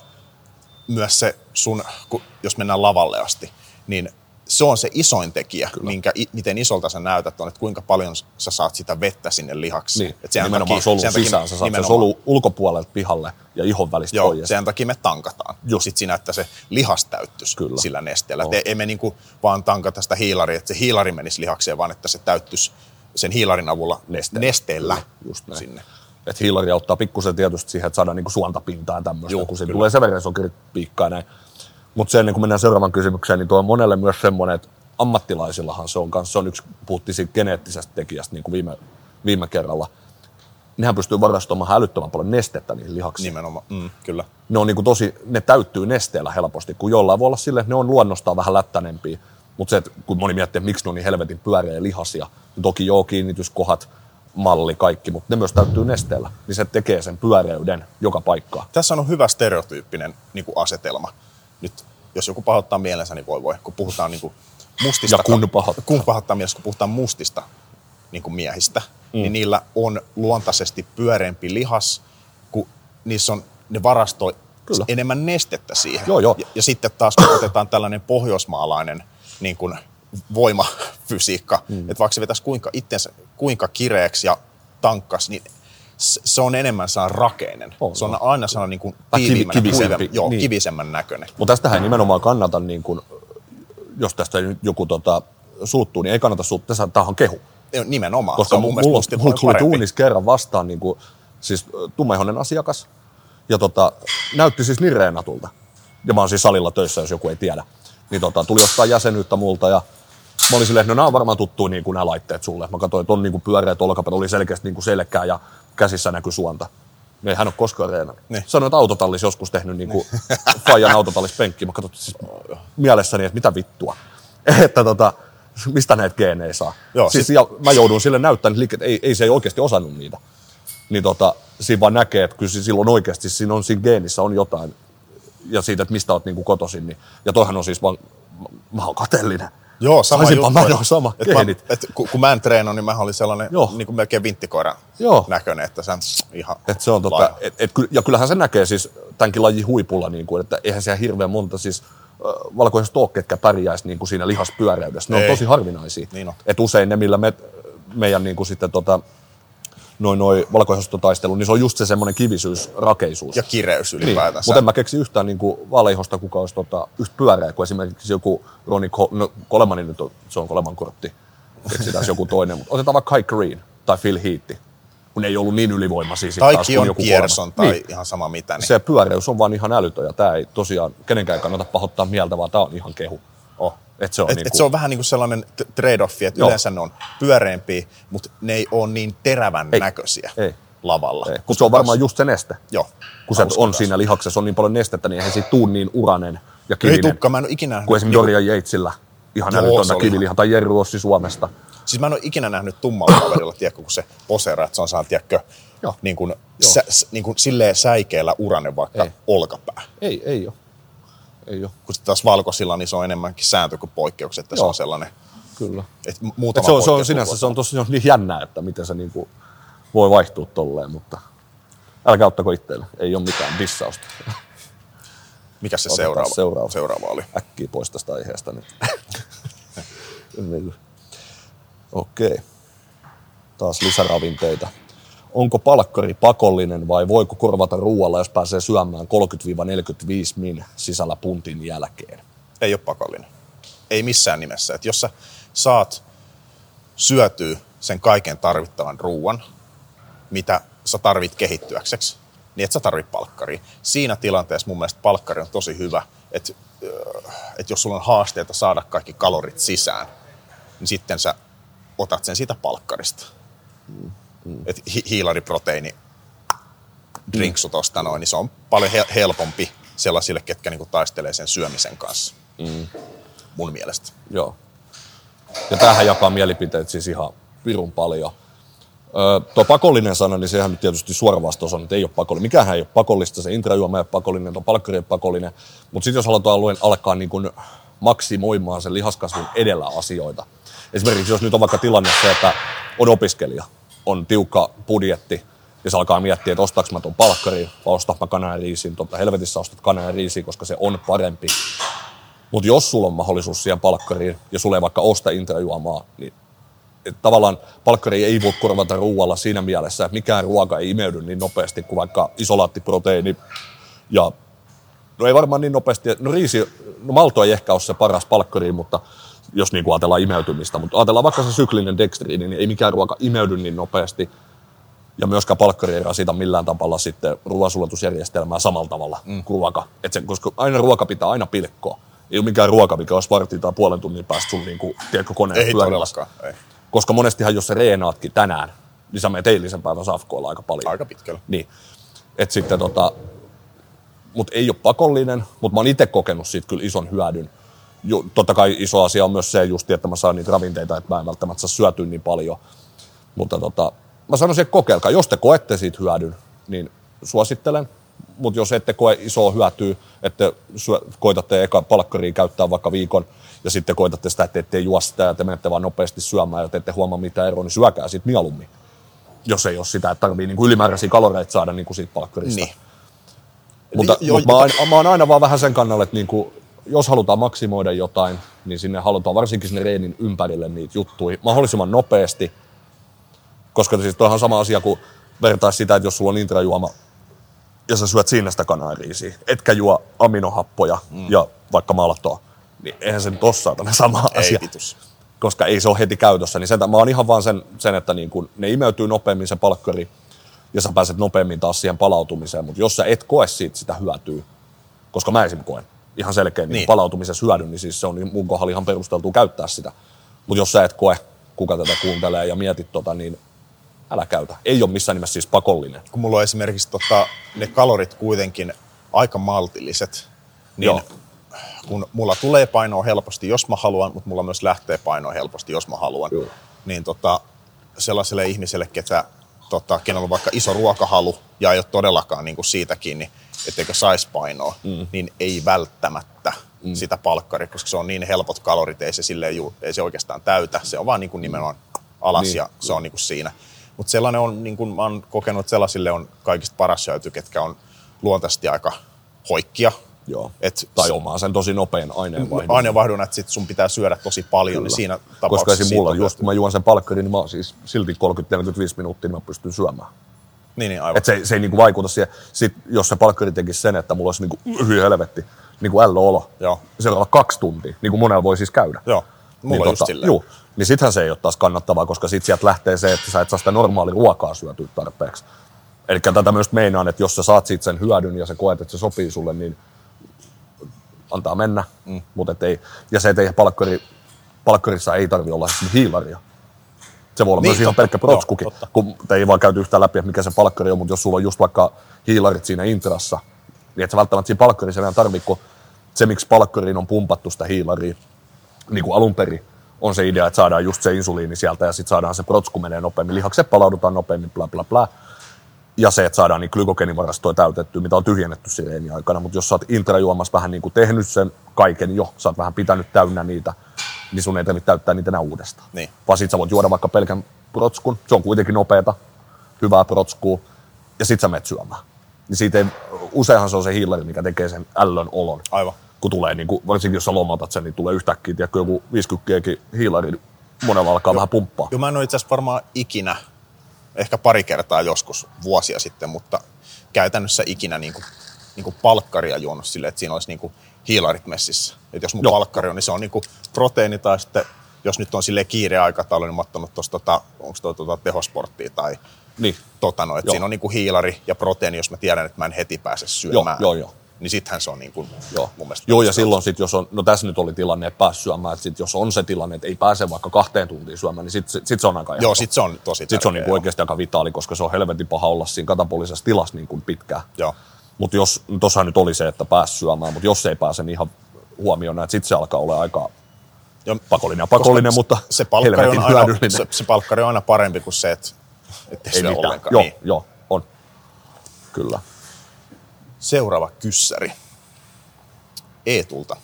myös se sun, kun, jos mennään lavalle asti, niin se on se isoin tekijä, minkä, miten isolta sä näytät on, että kuinka paljon sä saat sitä vettä sinne lihaksi. Niin, Et nimenomaan takia- solun sen takia sisään, sä saat sen nimenomaan- solu ulkopuolelta pihalle ja ihon välistä Joo, pois. sen takia me tankataan. Just. Sitten siinä, että se lihas täyttyisi Kyllä. sillä nesteellä. Et ei me niinku vaan tankata sitä hiilaria, että se hiilari menisi lihakseen, vaan että se täyttyisi sen hiilarin avulla Nesteellä. nesteellä, just näin. sinne. Et hiilari auttaa pikkusen tietysti siihen, että saadaan niinku suontapintaa ja tämmöistä, kun siinä kyllä. tulee se verensokeri piikkaa näin. Mutta se ennen kuin mennään seuraavaan kysymykseen, niin tuo on monelle myös semmoinen, että ammattilaisillahan se on kanssa, se on yksi, puhuttiin siitä geneettisestä tekijästä niin kuin viime, viime kerralla. Nehän pystyy varastoimaan älyttömän paljon nestettä niihin lihaksiin. Nimenomaan, mm, kyllä. ne on niin kuin tosi, ne täyttyy nesteellä helposti, kun jollain voi olla sille, että ne on luonnostaan vähän lättänempiä. Mutta se, että kun moni miettii, että miksi ne on niin helvetin pyöreä ja lihasia, niin toki joo, kiinnityskohat, malli, kaikki, mutta ne myös täyttyy nesteellä, niin se tekee sen pyöreyden joka paikkaan. Tässä on hyvä stereotyyppinen niin kuin asetelma. Nyt, jos joku pahoittaa mielensä, niin voi voi. Kun puhutaan niin kuin mustista... Ja kun pahoittaa. Kun pahoittaa mielensä, kun puhutaan mustista niin kuin miehistä, mm. niin niillä on luontaisesti pyöreämpi lihas, kun niissä on, ne varastoi Kyllä. enemmän nestettä siihen. Joo, joo. Ja, ja sitten taas kun otetaan tällainen pohjoismaalainen niin kuin voimafysiikka, mm. että vaikka se vetäisi kuinka itsensä kuinka kireeksi ja tankkas, niin se on enemmän sellainen rakeinen. On, se on on. aina sellainen niin kuin kivi- kivisempi, kuivem- joo, niin. kivisemmän näköinen. Mutta tästähän nimenomaan kannata, niin kun, jos tästä joku tota, suuttuu, niin ei kannata suuttua, tämä on kehu. Nimenomaan. Koska se on mun mulla, mulla paljon tuli tuunissa kerran vastaan niin kuin, siis ö, tummaihoinen asiakas. Ja tota, näytti siis niin reenatulta. Ja mä oon siis salilla töissä, jos joku ei tiedä. Niin tota, tuli ostaa jäsenyyttä multa ja mä olin silleen, että no nämä on varmaan tuttuja niin kuin nämä laitteet sulle. Mä katsoin, että on niin kuin pyöreät olkapäät, oli selkeästi niin kuin selkää ja käsissä näkyy suonta. Niin ei hän ole koskaan reenannut. Niin. Sanoin, että autotallis joskus tehnyt niin kuin Fajan autotallis penkki. Mä katsoin siis mielessäni, että mitä vittua. että tota, mistä näitä geenejä saa. Joo, siis sit- ja mä joudun sille näyttämään liikkeet, ei, ei se ei oikeasti osannut niitä. Niin tota, siinä vaan näkee, että kyllä silloin oikeasti siinä on siinä geenissä on jotain. Ja siitä, että mistä oot niinku kotoisin. Niin, ja toihan on siis vaan, mä, mä oon kateellinen. Joo, sama Saisinpa juttu. mä jo sama et mä, et, kun, kun mä en treenannut, niin mä olin sellainen Joo. niin kuin melkein vinttikoiran Joo. näköinen, että sä ihan Et se on tota, et, et, ja kyllähän se näkee siis tämänkin lajin huipulla, niin kuin, että eihän siellä hirveän monta siis valkoiset stock, ketkä pärjäisi niin kuin siinä lihaspyöreydessä. Ne Ei. on tosi harvinaisia. Niin on. Et usein ne, millä me, meidän niin kuin sitten tota, noin noi valkoihostotaistelu, niin se on just se semmoinen kivisyys, rakeisuus. Ja kireys Niin, ylipäätänsä. mutta en mä keksi yhtään niin valeihosta, kuka olisi tota, yhtä pyöreä kuin esimerkiksi joku Ronnie Ko- no, Colemani nyt on, se on Coleman kortti. Keksitään joku toinen, mutta otetaan vaikka Kai Green tai Phil Heath, kun ei ollut niin ylivoimaisia sit tai taas kuin Kion joku Coleman. tai ihan sama mitä. Niin. Se pyöreys on vaan ihan älytön ja tämä ei tosiaan kenenkään kannata pahoittaa mieltä, vaan tämä on ihan kehu. Et se on et, niinku- et se on vähän niin kuin sellainen trade-offi, että Joo. yleensä ne on pyöreämpiä, mutta ne ei ole niin terävän Ei. näköisiä Ei. lavalla. Ei, kun se on varmaan just se neste. Joo. Kun se on taas. siinä lihaksessa on niin paljon nestettä, niin eihän siitä tuu niin uranen ja Ei kivinen. tukka, mä en ole ikinä nähnyt, kuin esimerkiksi Dorian Yatesillä ihan Joo, se älytöntä kiviliha, tai Jerry Rossi Suomesta. siis mä en ole ikinä nähnyt tummalla kaverilla, tiedätkö, kun se poseeraa, että se on saanut, tiedätkö, Joo. niin kuin, Joo. sä, niin kuin silleen säikeellä uranen vaikka Ei. olkapää. Ei, ei ole. Ei ole, Kun sitten taas valkoisilla, niin se on enemmänkin sääntö kuin poikkeukset, että se Joo. on sellainen, kyllä. Et muutama se, on, se on poikkeus sinänsä se on tosi niin jännää, että miten se niinku voi vaihtua tolleen, mutta älkää ottako itteelle. Ei ole mitään dissausta. Mikä se Otetaan seuraava, seuraava. seuraava oli? Äkkiä pois tästä aiheesta nyt. Niin. Okei. Taas lisäravinteita. Onko palkkari pakollinen vai voiko korvata ruoalla, jos pääsee syömään 30-45 min sisällä puntin jälkeen? Ei ole pakollinen. Ei missään nimessä. Et jos sä saat syötyä sen kaiken tarvittavan ruoan, mitä sä tarvit kehittyäkseksi, niin et sä tarvit palkkaria. Siinä tilanteessa mun mielestä palkkari on tosi hyvä, että et jos sulla on haasteita saada kaikki kalorit sisään, niin sitten sä otat sen siitä palkkarista. Mm, Et hi- hiilariproteiini drinksu tosta noin, niin se on paljon he- helpompi sellaisille, ketkä niinku taistelee sen syömisen kanssa. Mm. Mun mielestä. Joo. Ja tämähän jakaa mielipiteet siis ihan pirun paljon. Öö, tuo pakollinen sana, niin sehän nyt tietysti suora vastaus on, että ei ole pakollinen. Mikähän ei ole pakollista, se intrajuoma ei ole pakollinen, tuo palkkari ei ole pakollinen. Mutta sitten jos halutaan luen, alkaa niin kuin maksimoimaan sen lihaskasvun edellä asioita. Esimerkiksi jos nyt on vaikka tilanne se, että on opiskelija, on tiukka budjetti, ja se alkaa miettiä, että ostaanko mä tuon palkkari vai ostaanko mä kanan riisin. Totta helvetissä ostat kanan riisiin, koska se on parempi. Mutta jos sulla on mahdollisuus siihen palkkariin ja sulle vaikka osta intrajuomaa, niin että tavallaan palkkari ei voi korvata ruoalla siinä mielessä, että mikään ruoka ei imeydy niin nopeasti kuin vaikka isolaattiproteiini ja no ei varmaan niin nopeasti, no riisi, no malto ei ehkä ole se paras palkkari, mutta jos niin kuin ajatellaan imeytymistä, mutta ajatellaan vaikka se syklinen dextriini, niin ei mikään ruoka imeydy niin nopeasti ja myöskään palkkari ei rasita millään tavalla sitten ruoansulatusjärjestelmää samalla tavalla mm. kuin ruoka. Et se, koska aina ruoka pitää aina pilkkoa. Ei ole mikään ruoka, mikä olisi vartin tai puolen tunnin päästä sun niin kuin, tiedätkö, koneen Ei todellakaan. Ei. koska monestihan jos sä reenaatkin tänään, niin sä menet eilisen päivän safkoilla aika paljon. Aika pitkällä. Niin. Et sitten tota, mut ei ole pakollinen, mutta mä oon itse kokenut siitä kyllä ison hyödyn. Jo, totta kai iso asia on myös se just, että mä saan niitä ravinteita, että mä en välttämättä saa syötyä niin paljon. Mutta tota, mä sanoisin, että kokeilkaa. Jos te koette siitä hyödyn, niin suosittelen. Mutta jos ette koe isoa hyötyä, että syö, koitatte eka palkkariin käyttää vaikka viikon ja sitten koitatte sitä, että ette juo sitä ja te menette vaan nopeasti syömään ja te ette huomaa mitään eroa, niin syökää siitä mieluummin. Jos ei ole sitä, että tarvii niin ylimääräisiä kaloreita saada niin kuin siitä palkkarista. Niin. Mutta, Jo- mutta mä, oon, mä oon aina vaan vähän sen kannalla, että niinku, jos halutaan maksimoida jotain, niin sinne halutaan varsinkin sinne reenin ympärille niitä juttuja mahdollisimman nopeasti. Koska siis on sama asia kuin vertaisi sitä, että jos sulla on intrajuoma ja sä syöt siinä sitä kanariisiä, etkä juo aminohappoja mm. ja vaikka maltoa, niin eihän se nyt ole saatana sama Ei asia vitus. koska ei se ole heti käytössä, niin sen, mä oon ihan vaan sen, sen että niin kun ne imeytyy nopeammin se palkkari ja sä pääset nopeammin taas siihen palautumiseen, mutta jos sä et koe siitä sitä hyötyä, koska mä esim. koen ihan selkeä niin. Palautumisessa hyödyn, niin siis se on mun kohdalla ihan perusteltua käyttää sitä. Mutta jos sä et koe, kuka tätä kuuntelee ja mietit tota, niin älä käytä. Ei ole missään nimessä siis pakollinen. kun mulla on esimerkiksi tota, ne kalorit kuitenkin aika maltilliset, niin Joo. kun mulla tulee painoa helposti, jos mä haluan, mutta mulla myös lähtee painoa helposti, jos mä haluan, Joo. niin tota, sellaiselle ihmiselle, ketä, tota, kenellä on vaikka iso ruokahalu ja ei ole todellakaan niin kuin siitä kiinni, etteikö saisi painoa, mm. niin ei välttämättä mm. sitä palkkari, koska se on niin helpot kalorit, ei se, silleen, ju, ei se oikeastaan täytä, se on vaan niin kuin nimenomaan alas Niin. niin. ja se on niin kuin siinä. Mutta sellainen on, niin kuin mä oon kokenut, että sellaisille on kaikista paras hyöty, ketkä on luontaisesti aika hoikkia. Joo. Et Tai omaa sen tosi nopean aineenvaihdon. aineenvaihdun, että sit sun pitää syödä tosi paljon, Kyllä. niin siinä Koska tapauksessa esim. siitä mulla, on just kun mä juon sen palkkarin, niin mä oon siis silti 30-45 minuuttia, niin mä pystyn syömään. Niin, niin aivan. Et se, se ei niinku vaikuta siihen. Sit, jos se palkkari tekisi sen, että mulla olisi niinku, hyi helvetti, niinku olo. Joo. Seuraava kaksi tuntia, niin kuin monella voi siis käydä. Joo, mulla on just silleen. Juu, niin sittenhän se ei ole taas kannattavaa, koska sit sieltä lähtee se, että sä et saa sitä normaali ruokaa syötyä tarpeeksi. Eli tätä myös meinaan, että jos sä saat siitä sen hyödyn ja sä koet, että se sopii sulle, niin antaa mennä. Mm. Mut et ei, ja se, että ei palkkari, palkkarissa ei tarvi olla esimerkiksi hiilaria. Se voi olla Niin, myös ihan pelkkä protskukin, Joo, kun te ei vaan käyty yhtään läpi, että mikä se palkkari on, mutta jos sulla on just vaikka hiilarit siinä intrassa, niin et sä välttämättä siinä palkkarissa enää tarvitse, kun se, miksi palkkariin on pumpattu sitä hiilaria, niin kuin alun perin, on se idea, että saadaan just se insuliini sieltä ja sitten saadaan se protsku menee nopeammin, lihakset palaudutaan nopeammin, bla bla bla. Ja se, että saadaan niin glykogeenivarastoja täytettyä, mitä on tyhjennetty sireeni aikana. Mutta jos sä oot intrajuomassa vähän niin kuin tehnyt sen kaiken jo, sä oot vähän pitänyt täynnä niitä, niin sun ei tarvitse täyttää niitä enää uudestaan. Niin. Vaan sit sä voit juoda vaikka pelkän protskun, se on kuitenkin nopeata, hyvää protskua, ja sit sä menet syömään. Niin siitä ei, useinhan se on se hiilari, mikä tekee sen ällön olon. Aivan. Kun tulee, niin kuin, varsinkin jos sä lomautat sen, niin tulee yhtäkkiä, tiedätkö, joku 50 hiilari, monella alkaa vähän pumppaa. Joo, mä en ole itse asiassa varmaan ikinä, ehkä pari kertaa joskus vuosia sitten, mutta käytännössä ikinä niin kuin, niin kuin palkkaria juonut silleen, että siinä olisi niin kuin hiilarit messissä. Et jos mun Joo. Joo. palkkari on, niin se on niin kuin proteiini tai sitten, jos nyt on sille kiire aikataulu, niin mä ottanut tuosta, tota, onko tuo tota, tehosporttia tai Niin. tota, no, että Joo. siinä on niin kuin hiilari ja proteiini, jos mä tiedän, että mä en heti pääse Joo, syömään. joo, joo. Niin sittenhän se on niin kuin, Joo. mun mielestä Joo, ja silloin sitten, jos on, no tässä nyt oli tilanne, että pääsi syömään, että sit jos on se tilanne, että ei pääse vaikka kahteen tuntiin syömään, niin sitten sit, sit se on aika Joo, helppo. sit se on tosi Sitten se on tärkeä, niinku oikeasti aika vitaali, koska se on helvetin paha olla siinä katapolisessa tilassa niin kuin pitkään. Joo. Mutta jos, tuossahan nyt oli se, että pääsi syömään, mutta jos ei pääse, niin ihan huomioon, että sitten se alkaa olla aika Joo, pakollinen ja pakollinen, mutta se palkkari, on aina, se, se palkkari on aina parempi kuin se, että et ei, ei mitään. ollenkaan. Joo, Niin. joo, on. Kyllä. Seuraava kyssäri. Eetulta.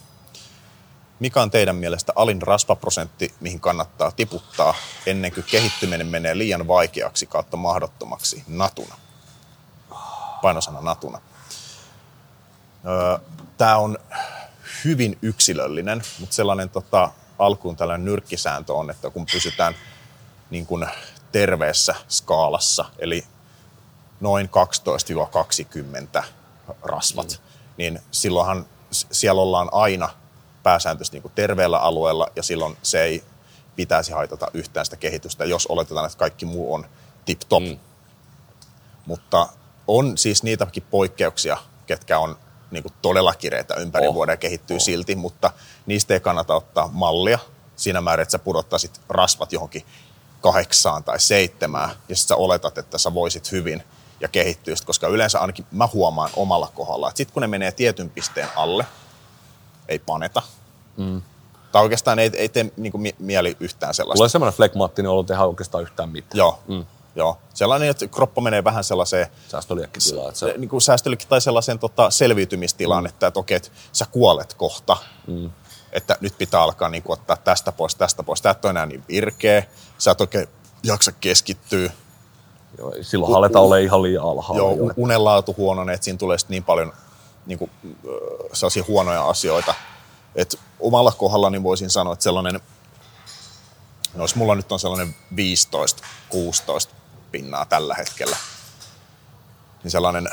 Mikä on teidän mielestä alin rasvaprosentti, mihin kannattaa tiputtaa ennen kuin kehittyminen menee liian vaikeaksi kautta mahdottomaksi natuna? Painosana natuna. Tämä on hyvin yksilöllinen, mutta sellainen tota, alkuun tällainen nyrkkisääntö on, että kun pysytään niin kuin terveessä skaalassa, eli noin 12-20 rasvat, mm. niin silloinhan siellä ollaan aina pääsääntöisesti niin kuin terveellä alueella ja silloin se ei pitäisi haitata yhtään sitä kehitystä, jos oletetaan, että kaikki muu on tip-top. Mm. Mutta on siis niitäkin poikkeuksia, ketkä on niin kuin todella kireitä ympäri oh. vuoden ja kehittyy oh. silti, mutta niistä ei kannata ottaa mallia siinä määrin, että sä pudottaisit rasvat johonkin kahdeksaan tai seitsemään ja sitten sä oletat, että sä voisit hyvin ja kehittyisit, koska yleensä ainakin mä huomaan omalla kohdalla, että sitten kun ne menee tietyn pisteen alle, ei paneta. Mm. Tai oikeastaan ei, ei tee niin kuin, mieli yhtään sellaista. Tulee semmoinen flekmaattinen olo, että ei oikeastaan yhtään mitään. Joo, mm. joo. Sellainen, että kroppa menee vähän sellaiseen Säästöliäkkitilaan. Se, niin kuin tai sellaiseen tota, selviytymistilaan, mm. että, että okei, että sä kuolet kohta. Mm. Että nyt pitää alkaa niin kuin, ottaa tästä pois, tästä pois. Tää et ole enää niin virkeä. Sä et oikein jaksa keskittyä. Joo, silloin aletaan olla ihan liian alhaalla. Joo, jo. un- unenlaatu huononee, että siinä tulee niin paljon niin kuin, sellaisia huonoja asioita. Et omalla kohdallani voisin sanoa, että sellainen, no jos mulla nyt on sellainen 15-16 pinnaa tällä hetkellä, niin sellainen,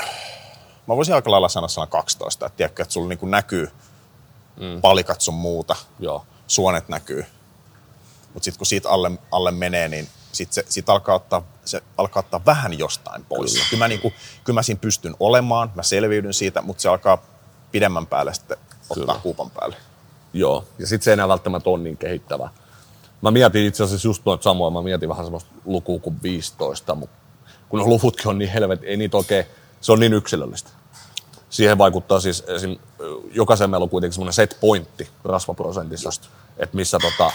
mä voisin aika lailla sanoa sellainen 12, että tiedätkö, että sulla niin kuin näkyy mm. palikat sun muuta, Joo. suonet näkyy. Mutta sitten kun siitä alle, alle menee, niin sit se, sit alkaa, ottaa, se alkaa ottaa vähän jostain pois. Kyllä, kyllä, mä, niinku, kyllä mä siinä pystyn olemaan, mä selviydyn siitä, mutta se alkaa pidemmän päälle sitten ottaa Kyllä. kuupan päälle. Joo, ja sitten se ei enää välttämättä ole niin kehittävä. Mä mietin itse asiassa just noita samoja, mä mietin vähän semmoista lukua kuin 15, mutta kun ne luvutkin on niin helvet, ei niitä oikein, se on niin yksilöllistä. Siihen vaikuttaa siis, esim, jokaisen meillä on kuitenkin semmoinen set pointti rasvaprosentissa, että missä tota,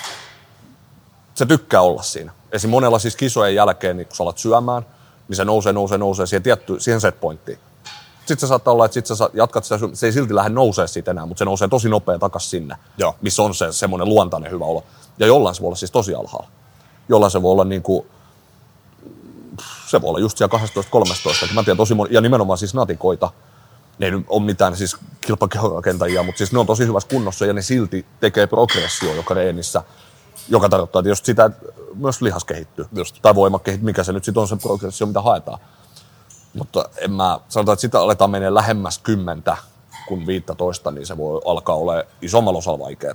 se tykkää olla siinä. Esim. monella siis kisojen jälkeen, niin kun sä alat syömään, niin se nousee, nousee, nousee siihen, tietty, siihen set pointtiin. Sitten se saattaa olla, että sit sä jatkat sitä, se ei silti lähde nousee siitä enää, mutta se nousee tosi nopea takas sinne, Joo. missä on se semmoinen luontainen hyvä olo. Ja jollain se voi olla siis tosi alhaalla. Jollain se voi olla niin kuin, se voi olla just siellä 12-13. Mä tiedän tosi moni, ja nimenomaan siis natikoita, ne ei nyt ole mitään siis kilpakehorakentajia, mutta siis ne on tosi hyvässä kunnossa ja ne silti tekee progressio joka reenissä, joka tarkoittaa tietysti sitä, että myös lihas kehittyy. Just. Tai voima kehittyy, mikä se nyt sitten on se progressio, mitä haetaan. Mutta en mä, sanotaan, että sitä aletaan menee lähemmäs kymmentä kuin 15, niin se voi alkaa olla isommalla osalla vaikeaa.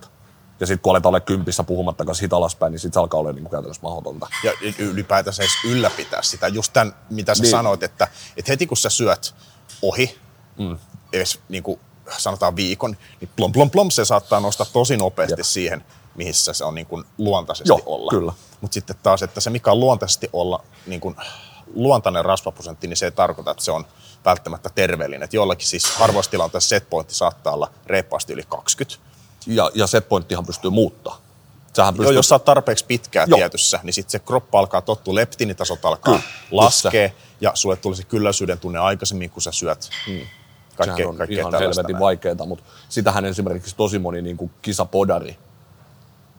Ja sitten kun aletaan olla kympissä puhumattakaan siitä alaspäin, niin sitten se alkaa olla niin käytännössä mahdotonta. Ja ylipäätänsä edes ylläpitää sitä. Just tämän, mitä sä Niin. sanoit, että, että heti kun sä syöt ohi, mm. edes niin kuin sanotaan viikon, niin plom plom plom se saattaa nostaa tosi nopeasti Jep. siihen, missä se on niin kuin luontaisesti Joo, olla. kyllä. Mutta sitten taas, että se mikä on luontaisesti olla, niin kuin luontainen rasvaprosentti, niin se ei tarkoita, että se on välttämättä terveellinen. Et jollakin siis harvoissa tilanteissa setpointti saattaa olla reippaasti yli 20. Ja, ja setpointtihan pystyy muuttaa. Sähän Joo, pystyy, jos sä oot tarpeeksi pitkään Joo. tietyssä, niin sitten se kroppa alkaa tottua, leptiinitasot alkaa Kyllä, laskee ja sulle tulee se kylläisyyden tunne aikaisemmin, kun sä syöt Mm. kaikkea, sehän on kaikkea ihan helvetin vaikeaa, mutta sitähän esimerkiksi tosi moni niin kuin kisapodari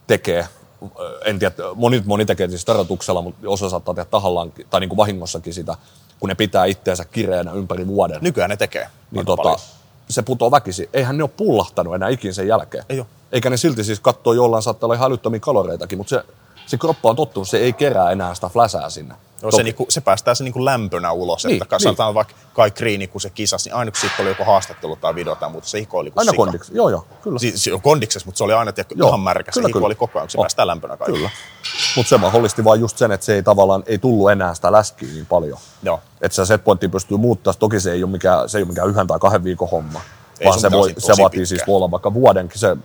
tekee. En tiedä, moni, moni tekee siis tarkoituksella, mutta osa saattaa tehdä tahallaan tai niin kuin vahingossakin sitä, kun ne pitää itteensä kireänä ympäri vuoden. Nykyään ne tekee niin tota, paljon. se putoo väkisin. Eihän ne ole pullahtanut enää ikin sen jälkeen. Ei oo. Eikä ne silti siis katsoo jollain saattaa olla ihan älyttömiä kaloreitakin, mutta se, se kroppa on tottunut, se ei kerää enää sitä fläsää sinne. Toki- se, niinku, se päästää se niinku lämpönä ulos, Niin, että niin. sanotaan vaikka Kai Kriini, kun se kisasi, niin aina kun siitä oli joku haastattelu tai video tai muuta, se hikoili kuin Aina kondiksi. Joo, joo, kyllä. Siis se on kondiksessa, mutta se oli aina Joo, ihan märkä, se kyllä, hikoili kyllä. koko ajan, kun se Oh. päästää lämpönä kaikki. Kyllä. Mutta se mahdollisti vaan just sen, että se ei tavallaan ei tullut enää sitä läskiä niin paljon. Joo. Että se setpointti pystyy muuttaa. Toki se ei ole mikään, se ei ole mikään yhden tai kahden viikon homma. Ei vaan se, voi, se vaatii pitkään. siis voi olla vaikka vuodenkin, se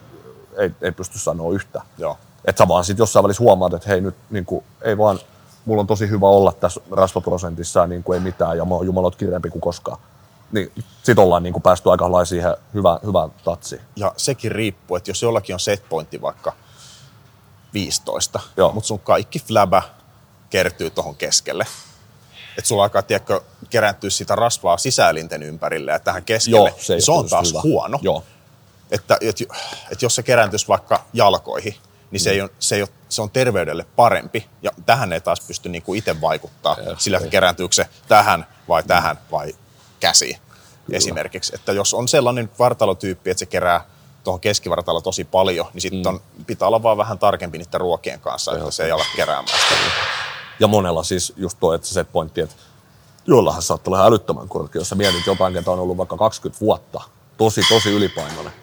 ei, ei pysty sanoa yhtä. Joo. Että sä vaan sit jossain välissä huomaat, että hei nyt niin kuin, ei vaan, mulla on tosi hyvä olla tässä rasvaprosentissa ja niin kuin ei mitään ja mä oon jumalot kireempi kuin koskaan. Niin sit ollaan niin kuin päästy aika lailla siihen hyvään, hyvään tatsiin. Ja sekin riippuu, että jos jollakin on setpointti vaikka 15, Joo. mutta sun kaikki flabä kertyy tuohon keskelle. Että sulla alkaa, tiedätkö, kerääntyä sitä rasvaa sisäelinten ympärille ja tähän keskelle. Joo, se se on taas hyvä. huono. Joo. Että, että, että jos se kerääntyisi vaikka jalkoihin, niin se, ei ole, se, ei ole, se on terveydelle parempi. Ja tähän ei taas pysty niinku itse vaikuttaa Ei, sillä, että kerääntyykö se tähän vai tähän vai käsiin esimerkiksi. Että jos on sellainen vartalotyyppi, että se kerää tuohon keskivartaloon tosi paljon, niin sitten on, pitää olla vaan vähän tarkempi niiden ruokien kanssa, että se ei ala keräämään sitä. Ja monella siis just tuo, että se set pointti, että joillahan saattaa olla älyttömän korkea. Jos sä mietit jotain, ketä on ollut vaikka 20 vuotta, tosi, tosi ylipainoinen,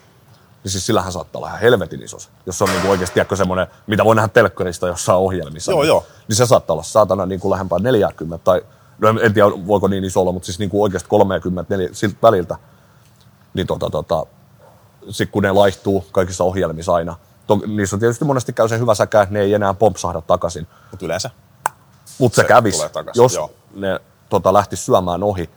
niin siis sillähän saattaa olla ihan helvetin iso. Jos se on niinku oikeasti tiedätkö, semmoinen, mitä voi nähdä telkkarista jossain ohjelmissa. Joo, niin, joo. Niin se saattaa olla saatana niin kuin lähempää 40 tai no en- en tiedä voiko niin iso olla, mutta siis niin kuin oikeasti 30 4, siltä väliltä. Niin tota, tota, sit kun ne laihtuu kaikissa ohjelmissa aina, to, niissä on tietysti monesti käy se hyvä säkä, että ne ei enää pompsahda takaisin. Mutta yleensä Mutta se, Se kävisi, jos joo. ne tota, lähtis syömään ohi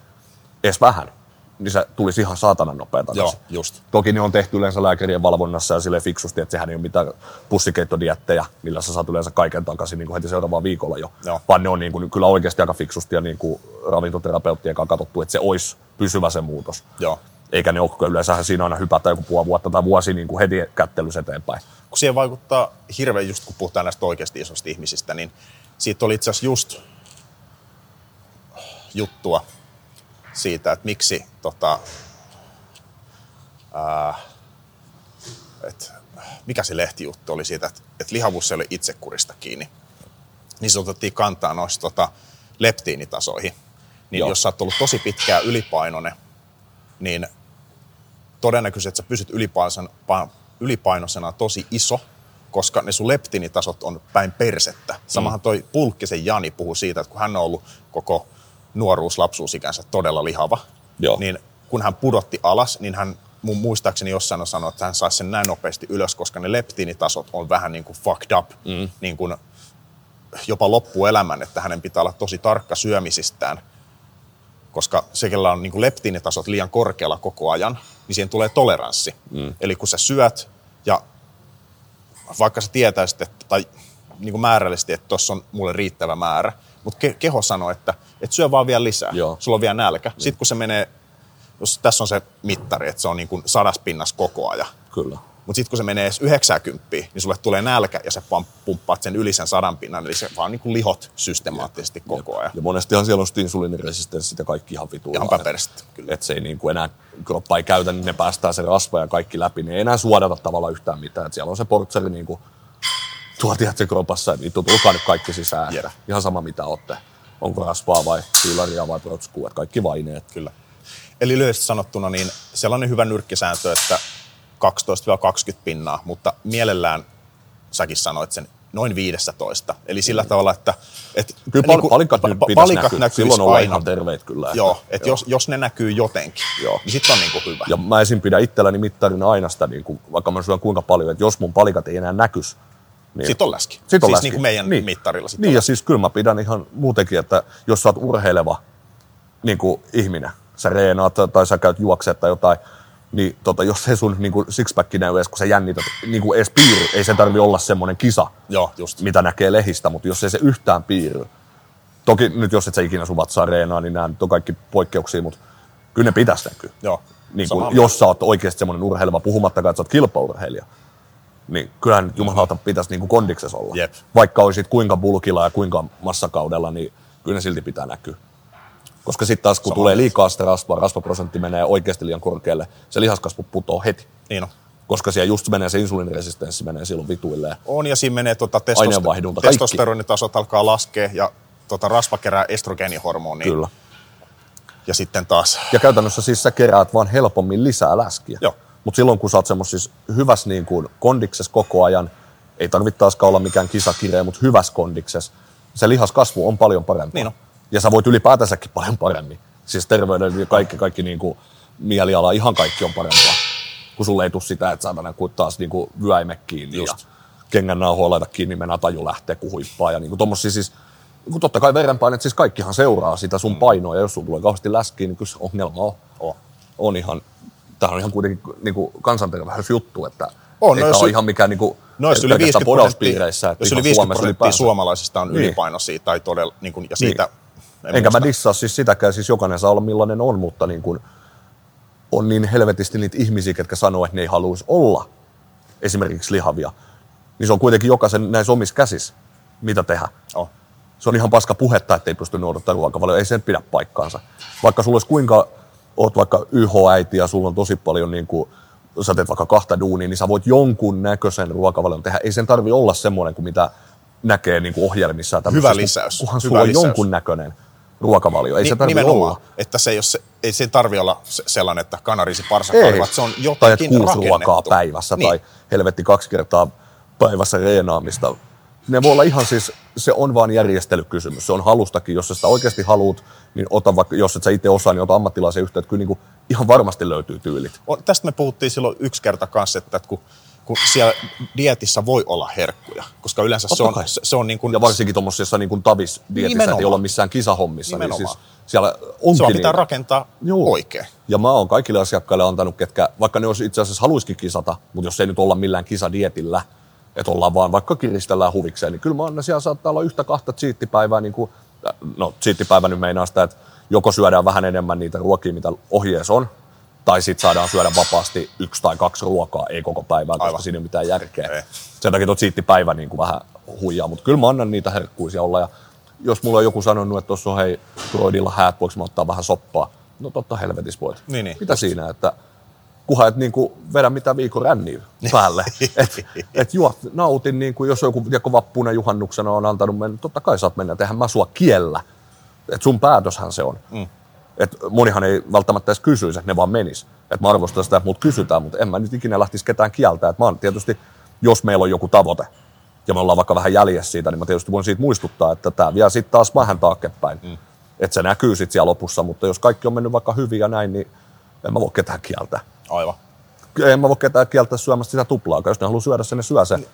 edes vähän, niin se tulisi ihan saatanan nopea takaisin. Joo, just. Toki ne on tehty yleensä lääkärien valvonnassa ja sille fiksusti, että sehän ei ole mitään pussikeittodiettejä, millä sä saat yleensä kaiken takaisin niin kuin heti seuraavaan viikolla jo. Joo. Vaan ne on niin kuin, kyllä oikeasti aika fiksusti ja niin kuin ravintoterapeuttien kanssa katsottu, että se olisi pysyvä se muutos. Joo. Eikä ne ole, yleensähän siinä aina hypätä joku puoli vuotta tai vuosi niin kuin heti kättelys eteenpäin. kun siihen vaikuttaa hirveän, just kun puhutaan näistä oikeasti isoista ihmisistä, niin siitä oli itse asiassa just juttua siitä, että miksi tota, ää, et, mikä se lehtijuttu oli siitä, että, että lihavuus ei ole itsekurista kiinni. Niin se otettiin kantaa noista tota, leptiinitasoihin. Niin Joo. jos sä oot ollut tosi pitkään ylipainoinen, niin todennäköisesti, että sä pysyt ylipainoisena, pa- ylipainoisena tosi iso, koska ne sun leptinitasot on päin persettä. Samahan toi Pulkkisen Jani puhuu siitä, että kun hän on ollut koko nuoruus, lapsuusikänsä todella lihava, Joo. niin kun hän pudotti alas, niin hän mun muistaakseni jossain on sanonut, että hän saisi sen näin nopeasti ylös, koska ne leptiinitasot on vähän niin kuin fucked up, mm. niin kuin jopa loppuelämän, että hänen pitää olla tosi tarkka syömisistään, koska se, kellä on niin kuin leptiinitasot liian korkealla koko ajan, niin siihen tulee toleranssi. Mm. Eli kun sä syöt ja vaikka sä tietäisit, että, tai niin kuin määrällisesti, että tuossa on mulle riittävä määrä, mutta ke- keho sanoo, että, että syö vaan vielä lisää, Joo. sulla on vielä nälkä. Sitten kun se menee, jos tässä on se mittari, että se on niin kuin sadas pinnas koko ajan, Kyllä. mutta sitten kun se menee edes 90, niin sulle tulee nälkä ja sä vaan pumppaat sen yli sen sadan pinnan, eli se vaan niin kuin lihot systemaattisesti koko ajan. Ja monestihan siellä on sitten insuliiniresistenssit ja kaikki ihan vitu. Ihan päperistä, kyllä. Että se ei niin kuin enää, kroppa ei käytä, niin ne päästää se rasva ja kaikki läpi, niin ei enää suodata tavallaan yhtään mitään. Et siellä on se portsari niin kuin, tuo tiedätkö, niitä tulkaa nyt kaikki sisään. Jep. Ihan sama mitä olette. Onko rasvaa vai fiilaria vai protskua, että kaikki vaineet. Kyllä. Eli lyhyesti sanottuna, niin sellainen hyvä nyrkkisääntö, että 12-20 pinnaa, mutta mielellään säkin sanoit sen noin 15. Eli sillä tavalla, että... että Kyllä pal- palikat nyt pitäisi palikat näkyisi Silloin on aina. ihan terveet kyllä. että- Joo, että jos, jos ne näkyy jotenkin, Joo. niin sitten on niinku hyvä. Ja mä esim. pidän itselläni mittarina aina sitä, niin kuin, vaikka mä syön kuinka paljon, että jos mun palikat ei enää näkys, niin Sitten on läski. Sit on siis läski. niin kuin meidän niin. mittarilla. Sit Niin, ja läski. siis kyllä mä pidän ihan muutenkin, että jos sä oot urheileva niin kuin ihminen, sä reenaat tai sä käyt juokseet tai jotain, niin tota, jos se sun niin kuin sixpack näy edes, kun sä jännität niin kuin edes piiri, ei sen tarvi olla semmoinen kisa, Joo, just. mitä näkee lehistä, mutta jos ei se yhtään piirry. Toki nyt jos et sä ikinä sun vatsaa reenaa, niin nämä nyt on kaikki poikkeuksia, mutta kyllä ne pitäisi näkyä. Joo. Niin kuin, jos sä oot oikeasti semmoinen urheileva, puhumattakaan, että sä oot kilpaurheilija, niin kyllähän jumalauta pitäisi niin kuin kondiksessa olla. Jep. Vaikka olisit kuinka bulkilla ja kuinka massakaudella, niin kyllä ne silti pitää näkyä. Koska sitten taas kun Samaa tulee liikaa sitä rasvaa, rasvaprosentti menee oikeasti liian korkealle, se lihaskasvu putoo heti. Niin on. Koska siellä just menee se insuliiniresistenssi menee silloin vituilleen. On, ja siinä menee testoster- kaikki. testosteronitasot alkaa laskea, ja tota rasva kerää estrogeenihormonia. Kyllä. Ja sitten taas, Ja käytännössä siis sä keräät vaan helpommin lisää läskiä. Joo. Mutta silloin kun sä oot semmoisessa hyvässä niin kuin kondiksessa koko ajan, ei tarvitse taaskaan olla mikään kisakirja, mutta hyvässä kondiksessa, se lihaskasvu on paljon parempaa. Niin on. Ja sä voit ylipäätänsäkin paljon paremmin. Siis terveyden ja kaikki, kaikki niin kuin mieliala, ihan kaikki on parempaa. Kun sulle ei tule sitä, että saadaan kuin taas niin kuin vyäime kiinni Just. ja kengän nauhoa laita kiinni, mennä taju lähtee, kun huippaa. Ja niin kuin tommosia siis, niin kuin totta kai verenpainet, siis kaikkihan seuraa sitä sun painoa, ja jos sulla tulee kauheasti läskiä, niin kyllä se ongelma on, on ihan, tämä on ihan kuitenkin niin kuin kansanterveysjuttu, että On, ei no tää jos ole ihan mikään niin kuin, No yli pelkästään 50 podauspiireissä, että jos yli 50 Suomessa prosenttia suomalaisista on Niin. ylipainoisia tai todella, niin kuin, ja siitä... en Enkä mä muista. dissaa siis sitäkään, siis jokainen saa olla millainen on, mutta niin kuin on niin helvetisti niitä ihmisiä, ketkä sanoo, että ne ei haluaisi olla esimerkiksi lihavia. Niin se on kuitenkin jokaisen näissä omissa käsissä, mitä tehdä. Oh. Se on ihan paska puhetta, että ei pysty noudattamaan ruokavalioa. Ei sen pidä paikkaansa. Vaikka sulla olisi kuinka, oot vaikka YH-äiti ja sulla on tosi paljon niin kuin, sä teet vaikka kahta duunia, niin sä voit jonkun näköisen ruokavalion tehdä. Ei sen tarvi olla semmoinen kuin mitä näkee niin kuin ohjelmissa. Hyvä lisäys. Kunhan Hyvä sulla on jonkun näköinen ruokavalio. Ei Ni- se tarvi nimenomaan, olla. että se ei, ole se, ei se tarvi olla se- sellainen, että kanariisi Ei. parsakalivat, se on tai että jotenkin kuusi ruokaa päivässä niin. tai helvetti kaksi kertaa päivässä reenaamista. Ne voi olla ihan siis, se on vaan järjestelykysymys. Se on halustakin. Jos sä sitä oikeasti haluat, niin ota vaikka, jos et sä itse osaa, niin ota ammattilaisen yhteyttä. Kyllä niin kuin ihan varmasti löytyy tyylit. On, tästä me puhuttiin silloin yksi kerta kanssa, että kun, kun siellä dietissä voi olla herkkuja, koska yleensä se on, kai. se, se on niin kuin, Ja varsinkin tuommoisessa niin tavis dietissä, että ei olla missään kisahommissa. Niin Nimenomaan. siis siellä onkin se vaan pitää niitä. rakentaa Joo. oikein. Ja mä oon kaikille asiakkaille antanut, ketkä, vaikka ne olisi itse asiassa haluisikin kisata, mutta jos ei nyt olla millään kisadietillä, että ollaan vaan vaikka kiristellään huvikseen, niin kyllä mä annan, siellä saattaa olla yhtä kahta tsiittipäivää, niin kuin, no tsiittipäivä nyt meinaa sitä, että joko syödään vähän enemmän niitä ruokia, mitä ohjeessa on, tai sitten saadaan syödä vapaasti yksi tai kaksi ruokaa, ei koko päivää, koska Aivan. siinä ei ole mitään järkeä. Ei. Sen takia tuo tsiittipäivä niin kuin vähän huijaa, mutta kyllä mä annan niitä herkkuisia olla. Ja jos mulla on joku sanonut, että tuossa on hei, Broidilla häät, voiko mä ottaa vähän soppaa? No totta helvetis voit. Niin, niin. Mitä siinä, että kunhan et niinku vedä mitään viikon ränniä päälle. et, et juot, nautin, niin kuin jos joku tiedätkö, vappuna juhannuksena on antanut mennä, totta kai saat mennä, eihän mä sua kiellä. Et sun päätöshän se on. Mm. Et monihan ei välttämättä edes kysyisi, että ne vaan menis. Et mä arvostan sitä, että mut kysytään, mutta en mä nyt ikinä lähtisi ketään kieltää. Et mä oon tietysti, jos meillä on joku tavoite, ja me ollaan vaikka vähän jäljessä siitä, niin mä tietysti voin siitä muistuttaa, että tämä vie sitten taas vähän taaksepäin. Mm. Että se näkyy sitten siellä lopussa, mutta jos kaikki on mennyt vaikka hyvin ja näin, niin en mä voi ketään kieltää. Aivan. En mä voi ketään kieltää syömästä sitä tuplaakaan. Jos ne haluaa syödä sen, ne syö sen.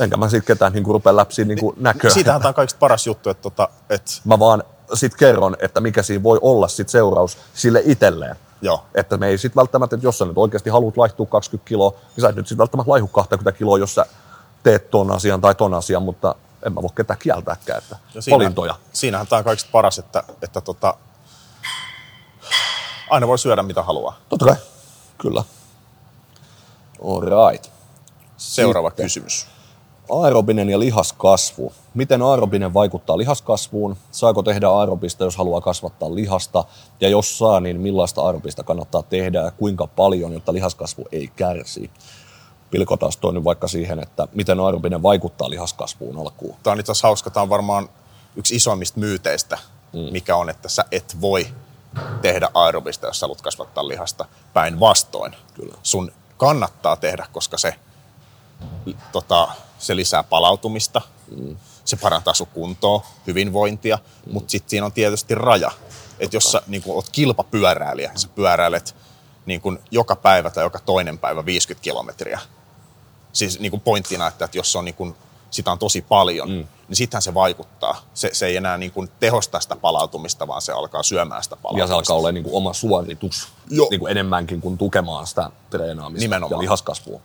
Enkä mä siitä ketään niin rupea läpsiä niin näköä. Siitähän tämä on kaikista paras juttu, että, tota, että Mä vaan sit kerron, että mikä siinä voi olla sit seuraus sille itselleen. joo, Että me ei sit välttämättä, että jos sä nyt oikeasti haluat laihtua 20 kiloa, niin sä et nyt sit välttämättä laihu 20 kiloa, jos sä teet ton asian tai ton asian, mutta en mä voi ketään kieltääkään, että Ja siinä- valintoja. Siinähän tämä on kaikista paras, että, että tota, aina voi syödä mitä haluaa. Totta kai, kyllä. All right. Seuraava Sitten. kysymys. Aerobinen ja lihaskasvu. Miten aerobinen vaikuttaa lihaskasvuun? Saako tehdä aerobista, jos haluaa kasvattaa lihasta? Ja jos saa, niin millaista aerobista kannattaa tehdä ja kuinka paljon, jotta lihaskasvu ei kärsi? Pilkotaan toi nyt vaikka siihen, että miten aerobinen vaikuttaa lihaskasvuun alkuun. Tämä on itse asiassa hauska. Tämä on varmaan yksi isoimmista myyteistä, mm. mikä on, että sä et voi tehdä aerobista, jos sä haluat kasvattaa lihasta. Päinvastoin. Kyllä. Sun kannattaa tehdä, koska se, tota, se lisää palautumista, mm. se parantaa sun kuntoa, hyvinvointia, mm. mutta sitten siinä on tietysti raja. Että jos sä niin oot kilpapyöräilijä, sä pyöräilet niin kun joka päivä tai joka toinen päivä 50 kilometriä, siis niin kuin pointtina, että, että jos on niin kuin, sitä on tosi paljon, mm. niin sittenhän se vaikuttaa. Se, se ei enää niin kuin tehosta sitä palautumista, vaan se alkaa syömään sitä Ja palautumista. se alkaa olla niin kuin oma suoritus niin kuin enemmänkin kuin tukemaan sitä treenaamista Nimenomaan. ja lihaskasvua.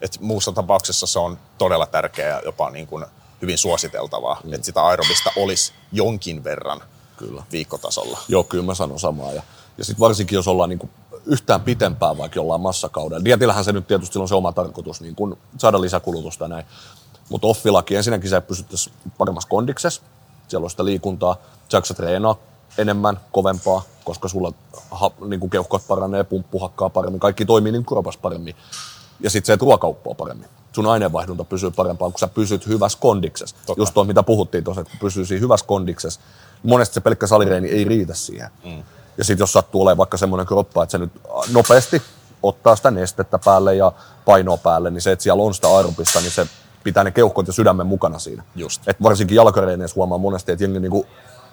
Et muussa tapauksessa se on todella tärkeää ja jopa niin kuin hyvin suositeltavaa, mm. että sitä aerobista olisi jonkin verran Kyllä. viikkotasolla. Joo, kyllä mä sanon samaa. Ja, ja sitten varsinkin, jos ollaan niinku yhtään pitempään vaikka ollaan massakaudella. Dietillähän se nyt tietysti on se oma tarkoitus, niin kun saada lisäkulutusta ja näin. Mutta offilaki ensinnäkin se pysyttäisiin paremmassa kondiksessa. Siellä on sitä liikuntaa. Saako treenaa enemmän, kovempaa, koska sulla ha, niin kuin keuhkot paranee, pumppu hakkaa paremmin, kaikki toimii niin kropas paremmin. Ja sitten se, että ruokauppo on paremmin. Sun aineenvaihdunta pysyy parempaa, kun sä pysyt hyvässä kondiksessa. Totta. Just tuo, mitä puhuttiin tuossa, että kun pysyy siinä hyvässä kondiksessa. Monesti se pelkkä salireeni ei riitä siihen. Mm. Ja sitten jos sattuu olemaan vaikka semmoinen kroppa, että se nyt nopeasti ottaa sitä nestettä päälle ja painoa päälle, niin se, että siellä on sitä aerobista, niin se pitää ne keuhkot ja sydämen mukana siinä. Just. Et varsinkin jalkareineissä huomaa monesti, että jengi niinku,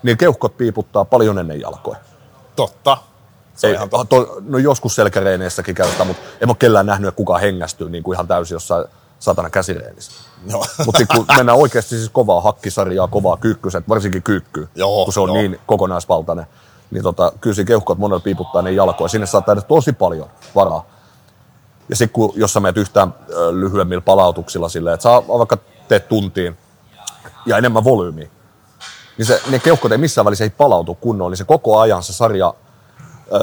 niin keuhkot piiputtaa paljon ennen jalkoja. Totta. Se Ei, ihan totta. to, no joskus selkäreeneissäkin käytetään, mutta en ole kellään nähnyt, että kukaan hengästyy niin kuin ihan täysin jossain satana käsireenissä. Joo. Mutta kun mennään oikeasti siis kovaa hakkisarjaa, kovaa kyykkyset, varsinkin kyykky, Joo, kun se on joo. niin kokonaisvaltainen, niin tota, kyllä siinä keuhkot monella piiputtaa ne jalkoja. Sinne saattaa tosi paljon varaa. Ja sitten kun, jos sä menet yhtään lyhyemmillä palautuksilla silleen, että saa vaikka teet tuntiin ja enemmän volyymiä, niin se, ne keuhkot ei missään välissä ei palautu kunnolla, niin se koko ajan se sarja,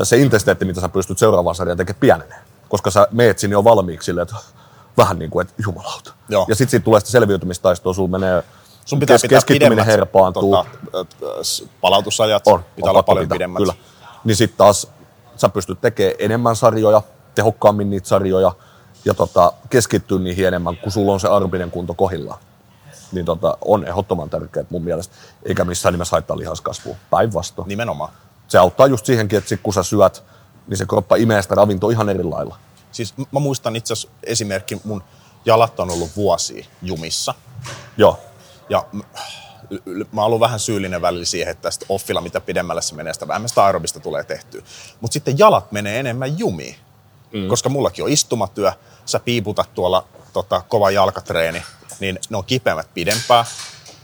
se intensiteetti, mitä sä pystyt seuraavaan sarjaan tekemään, pienenee. Koska sä meet sinne jo valmiiksi silleen, että vähän niin kuin, että jumalauta. Joo. Ja sitten siitä tulee sitä selviytymistaistoa, sulla menee Sun pitää kes- pitää keskittyminen herpaantuu. Tota, palautusajat, on, pitää on olla paljon pitää, pidemmät. Kyllä. Niin sitten taas sä pystyt tekemään enemmän sarjoja, tehokkaammin niitä sarjoja ja tota, keskittyä niihin enemmän, kun sulla on se arpinen kunto kohillaan. Niin tota, on ehdottoman tärkeää mun mielestä, eikä missään nimessä haittaa lihaskasvua. Päinvastoin. Nimenomaan. Se auttaa just siihenkin, että sit kun sä syöt, niin se kroppa imee sitä ravintoa ihan eri lailla. Siis mä muistan itse asiassa esimerkkin, mun jalat on ollut vuosia jumissa. Joo, Ja mä oon ollut vähän syyllinen välillä siihen, että sitä offilla mitä pidemmälle se menee, sitä vähemmän sitä aerobista tulee tehtyä. Mutta sitten jalat menee enemmän jumiin. Mm. Koska mullakin on istumatyö, sä piiputat tuolla tota, kova jalkatreeni, niin ne on kipeämmät pidempää,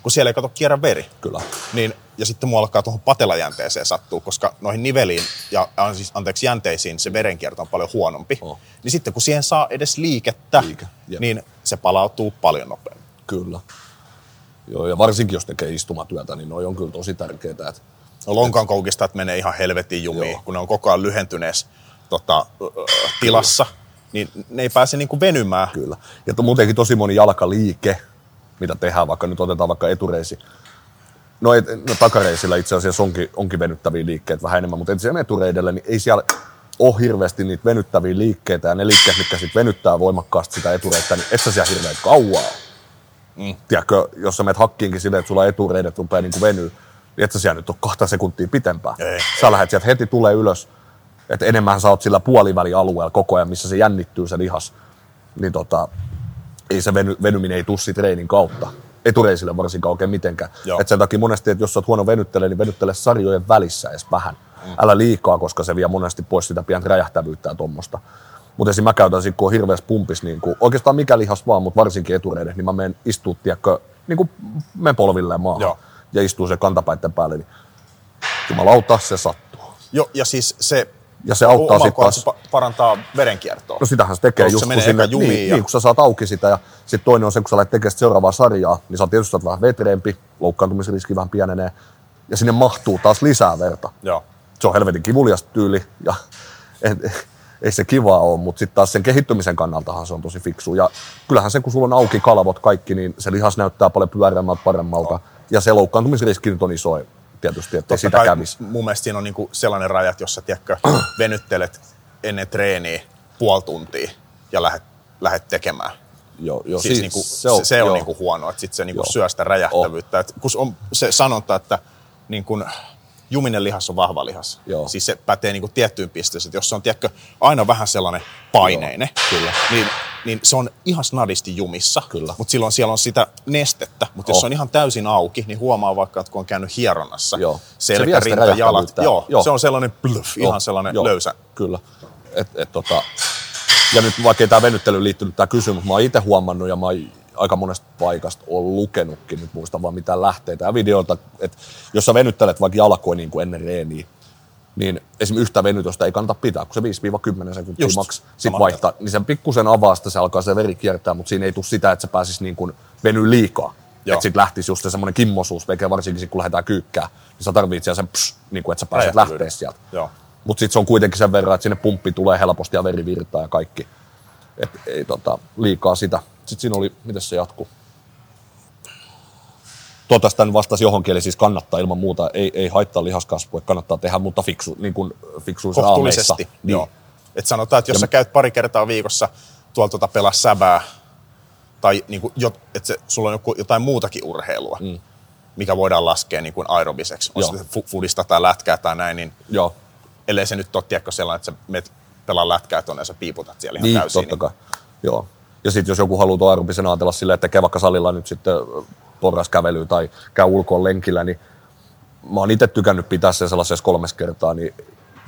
kun siellä ei kato kierrä veri. kyllä. Niin, ja sitten mua alkaa tuohon patelajänteeseen sattuu, koska noihin niveliin ja siis, anteeksi, jänteisiin se verenkierto on paljon huonompi. Oh. Niin sitten kun siihen saa edes liikettä, Liike, jep. niin se palautuu paljon nopeammin. Kyllä. Joo, ja varsinkin jos tekee istumatyötä, niin noi on kyllä tosi tärkeää. Että No lonkan koukistat menee ihan helvetin jumiin, Joo. kun ne on koko ajan lyhentyneessä tota, tilassa, niin ne ei pääse niinku venymään. Kyllä. Ja to, muutenkin tosi moni jalkaliike, mitä tehdään, vaikka nyt otetaan vaikka etureisi. No, et, no takareisillä itse asiassa onkin, onkin venyttäviä liikkeitä vähän enemmän, mutta ensin etureidelle, niin ei siellä ole hirveästi niitä venyttäviä liikkeitä, ja ne liikkeet, mitkä sitten venyttää voimakkaasti sitä etureittä, niin et sä siellä hirveän kauaa. Mm. Tiedätkö, jos sä menet hakkiinkin silleen, että sulla etureidet rupeaa niin venyä, niin et sä siellä nyt ole kahta sekuntia pitempään. Ei, sä lähdet sieltä heti tulee ylös, että enemmän sä oot sillä puolivälialueella koko ajan, missä se jännittyy se lihas. Niin tota, ei se veny, venyminen ei tuu siitä treenin kautta. Etureisille varsinkaan oikein mitenkään. Joo. Et sen takia monesti, että jos sä oot huono venyttelee, niin venyttele sarjojen välissä edes vähän. Mm. Älä liikaa, koska se vie monesti pois sitä pientä räjähtävyyttä ja tuommoista. Mutta esim. mä käytän sit, kun on hirveässä pumpis, niin kuin, oikeastaan mikä lihas vaan, mutta varsinkin etureiden, niin mä menen istuu, tiedätkö, niin kuin menen polvilleen maahan Joo. ja istuu se kantapäitten päälle, niin jumalauta, se sattuu. Jo, ja siis se, Ja se auttaa omalla sit kohdalla taas- parantaa verenkiertoa. No sitähän se tekee just se kun, menee sinne, jumiin niin, ja- niin, kun sä saat auki sitä ja sitten toinen on se, kun sä lähdet tekemään seuraavaa sarjaa, niin sä oot tietysti vähän vetreempi, loukkaantumisriski vähän pienenee ja sinne mahtuu taas lisää verta. Joo. Se on helvetin kivulias tyyli ja en, ei se kivaa ole, mutta sitten taas sen kehittymisen kannaltahan se on tosi fiksu. Ja kyllähän se, kun sulla on auki kalvot kaikki, niin se lihas näyttää paljon pyöreämmältä, paremmalta. Ja se loukkaantumisriski nyt on iso tietysti, Totta sitä kai kävisi. mun mielestä siinä on niinku sellainen raja, että jos sä tiedätkö, venyttelet ennen treeniä puoli tuntia ja lähdet, lähdet tekemään. Joo, joo, Siis, niinku, se on, se, on joo. niinku huono, että sit se niinku Joo. syö sitä räjähtävyyttä. Et kun on se sanonta, että niinku, juminen lihas on vahva lihas. Joo. Siis se pätee niinku tiettyyn pisteeseen. että Jos se on tiedätkö, aina vähän sellainen paineinen, Joo, kyllä. Niin, niin se on ihan snadisti jumissa. Kyllä. Mutta silloin siellä on sitä nestettä. Mutta jos Oh. se on ihan täysin auki, niin huomaa vaikka, että kun on käynyt hieronnassa, Joo. Se selkä, sitä rinta, jalat. Joo, Joo. se on sellainen bluff, ihan Joo, sellainen joo, löysä. Kyllä. Et, et, tota, ja nyt vaikka ei tämä venyttely liittynyt tämä kysymys, mä oon itse huomannut ja mä oon aika monesta paikasta on lukenutkin, nyt muista vaan mitään lähteitä ja videoita, että jos sä venyttelet vaikka jalkoja niin kuin ennen reeniä, niin esim. yhtä venytystä ei kannata pitää, kun se 5-10 sekuntia Just, maks sit vaihtaa, niin sen pikkusen avaa sitä, se alkaa se veri kiertää, mutta siinä ei tule sitä, että se pääsisi niin kuin venyä liikaa. Joo. Että sitten lähtisi just se semmoinen kimmosuus, varsinkin sit, kun lähdetään kyykkää, niin sä tarvitset siellä sen pss, niin kuin, että sä pääset lähteä sieltä. Mutta sitten se on kuitenkin sen verran, että sinne pumppi tulee helposti ja veri virtaa ja kaikki. Et ei tota, liikaa sitä. Sitten siinä oli, miten se jatkuu? Toivottavasti tämän vastasi johonkin, eli siis kannattaa ilman muuta, ei, ei haittaa lihaskasvua, kannattaa tehdä, mutta fiksu, niin kuin fiksuissa kohtuullisesti. Niin. Joo. Et sanotaan, että jos Ja sä käyt pari kertaa viikossa tuolla tuota pelaa säbää, tai niinku, jo, että se, sulla on joku, jotain muutakin urheilua, mm. mikä voidaan laskea niin kuin aerobiseksi, on se fudista tai lätkää tai näin, niin Joo, ellei se nyt ole tiedätkö, sellainen, että sä menet pelaa lätkää tuonne ja sä piiputat siellä ihan niin, täysin. totta kai. Joo. Ja sitten jos joku haluaa tuon aerobisen ajatella silleen, että tekee vaikka salilla nyt sitten porraskävelyä tai käy ulkoon lenkillä, niin mä oon itse tykännyt pitää sen sellaisessa kolmes kertaa, niin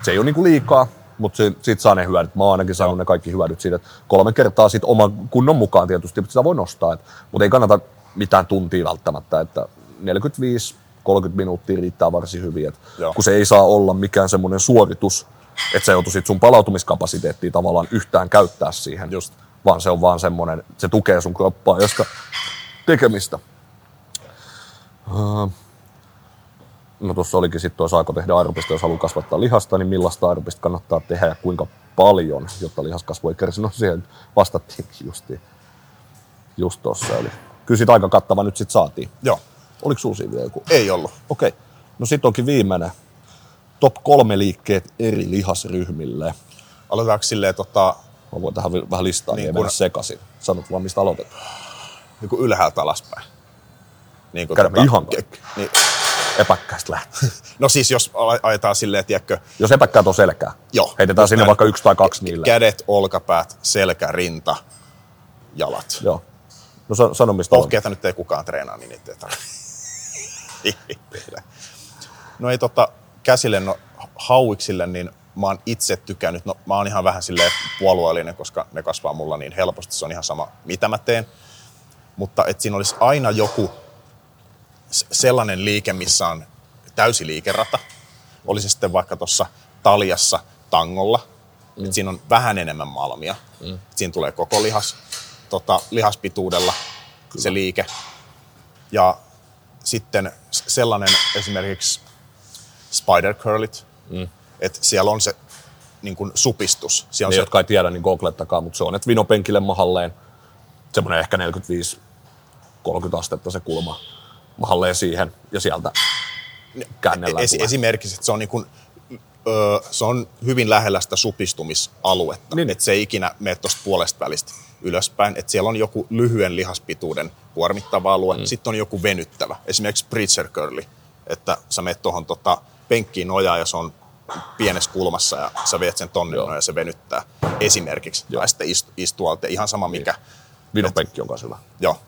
Se ei ole niinku liikaa, mutta siitä saa ne hyödyt. Mä oon ainakin saanut ne kaikki hyödyt siitä. että Kolme kertaa sit oman kunnon mukaan tietysti, mutta sitä voi nostaa. Et, mutta ei kannata mitään tuntia välttämättä, että 45 30 minuuttia riittää varsin hyvin. Et Joo. kun se ei saa olla mikään semmoinen suoritus, että sä joutuisit sun palautumiskapasiteettia tavallaan yhtään käyttää siihen. Just. Vaan se on vaan semmoinen, se tukee sun kroppaa, joska tekemistä. No tuossa olikin sitten tuo saako tehdä aerobista, jos haluaa kasvattaa lihasta, niin millaista aerobista kannattaa tehdä ja kuinka paljon, jotta lihaskasvu ei kärsi. No siihen vastattiinkin justiin, just tuossa. Eli kyllä sit aika kattava nyt sitten saatiin. Joo, Oliko siinä vielä joku? ei ollut. Okei. No sitten onkin viimeinen. Top kolme liikkeet eri lihasryhmille. Aloitetaanko silleen tota, Mä voin tähän vähän listaa, niin, Niin ei kun- mennä sekaisin. Sanot vaan, mistä aloitetaan. niin kuin ylhäältä alaspäin? Niin kuin Käydäänkö ihan ke-? Niin, Epäkkäistä lähtee. no siis jos ajetaan silleen, tiedätkö, Jos epäkkäät on selkää, Joo. heitetään sinne näin. vaikka yksi tai kaksi niille. kädet, olkapäät, selkä, rinta, jalat. Joo. No sa- sano mistä. Rohkeita nyt ei kukaan treenaa, niin niitä ei tarvitse. No ei tota, käsille, no hauiksille, niin mä oon itse tykännyt, no mä oon ihan vähän silleen puolueellinen, koska ne kasvaa mulla niin helposti, se on ihan sama mitä mä teen. Mutta että siinä olisi aina joku sellainen liike, missä on täysi liikerata. Oli se sitten vaikka tuossa taljassa tangolla, mm. siinä on vähän enemmän malmia. Mm. Siinä tulee koko lihas, tota, lihaspituudella Kyllä. se liike. Ja sitten sellainen esimerkiksi spider curlit, mm. että siellä on se niin kuin supistus. Siellä on Ne, se, jotka ei tiedä, niin googlettakaa, mutta se on, että vinopenkille mahalleen, semmoinen ehkä 45-30 astetta se kulma mahalleen siihen ja sieltä käännellään. Tulee. esimerkiksi, että se on, niin kuin, öö, se on hyvin lähellä sitä supistumisaluetta. Niin. Niin. Että se ei ikinä mene tuosta puolesta välistä ylöspäin. Että siellä on joku lyhyen lihaspituuden kuormittava alue, mm. sitten on joku venyttävä. Esimerkiksi preacher curli, että sä menet tuohon tota, penkkiin nojaa ja se on pienessä kulmassa ja sä viet sen tonne Joo. ja se venyttää esimerkiksi. Tai sitten ist, istuu alta, ihan sama mikä. Vinopenkki on kanssa hyvä. Joo,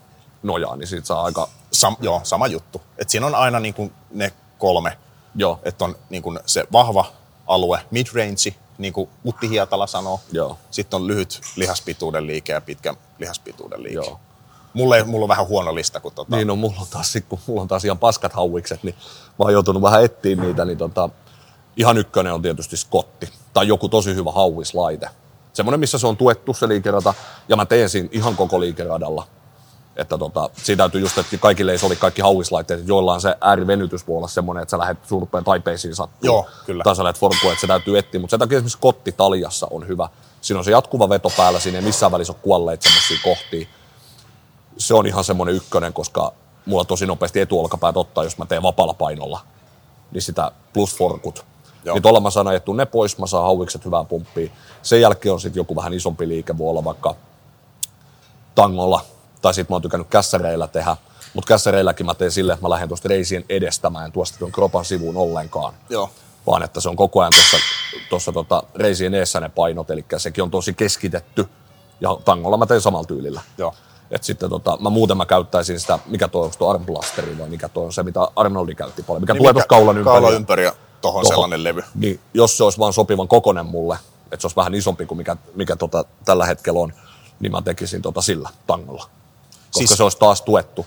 Nojaa, niin siitä saa aika... sam, joo, sama juttu. Et siinä on aina niin kuin ne kolme Joo, että on niin kuin se vahva alue, mid-range, niin kuin Utti Hietala sanoo. Joo. Sitten on lyhyt lihaspituuden liike ja pitkä lihaspituuden liike. Joo. Mulla, ei, mulla on vähän huono lista, kun tota, Niin, no mulla on taas, kun mulla on taas ihan paskat hauikset, niin mä oon joutunut vähän etsiä niitä, niin tota, ihan ykkönen on tietysti skotti. Tai joku tosi hyvä hauislaite. Semmoinen, missä se on tuettu se liikerata, ja mä teen siinä ihan koko liikeradalla. Että tota, siitä täytyy just, että kaikille ei sovi kaikki hauislaitteet, joillain se äärivenytys voi olla semmoinen, että sä lähdet suurpeen taipeisiin sattuu. Joo, kyllä. Tai sä lähdet forkkuun, että se täytyy etsiä. Mutta sen takia esimerkiksi kotti taljassa on hyvä. Siinä on se jatkuva veto päällä, siinä ei missään välissä ole kuolleet semmoisia kohtia se on ihan semmoinen ykkönen, koska mulla tosi nopeasti etuolkapäät ottaa, jos mä teen vapaalla painolla, niin sitä plus forkut. Joo. Niin tuolla mä saan ajettua ne pois, mä saan hauikset hyvää pumppia. Sen jälkeen on sitten joku vähän isompi liike, voi olla vaikka tangolla, tai sitten mä oon tykännyt kässäreillä tehdä. Mutta kässäreilläkin mä teen silleen, että mä lähden tuosta reisien edestä, mä en tuosta tuon kropan sivuun ollenkaan. Joo. Vaan että se on koko ajan tuossa, tuossa tota, reisien eessä ne painot, eli sekin on tosi keskitetty. Ja tangolla mä teen samalla tyylillä. Joo. Et sitten tota, mä muuten mä käyttäisin sitä, mikä tuo, onko tuo armblasteri vai mikä tuo on se, mitä Arnoldi käytti paljon, mikä niin tulee tuossa kaulan ympäri. Kaulan ympäri ja tohon, Tohon. sellainen levy. Niin, jos se olisi vaan sopivan kokonen mulle, että se olisi vähän isompi kuin mikä, mikä tota, tällä hetkellä on, niin mä tekisin tota sillä tangolla. Koska Siis- se olisi taas tuettu.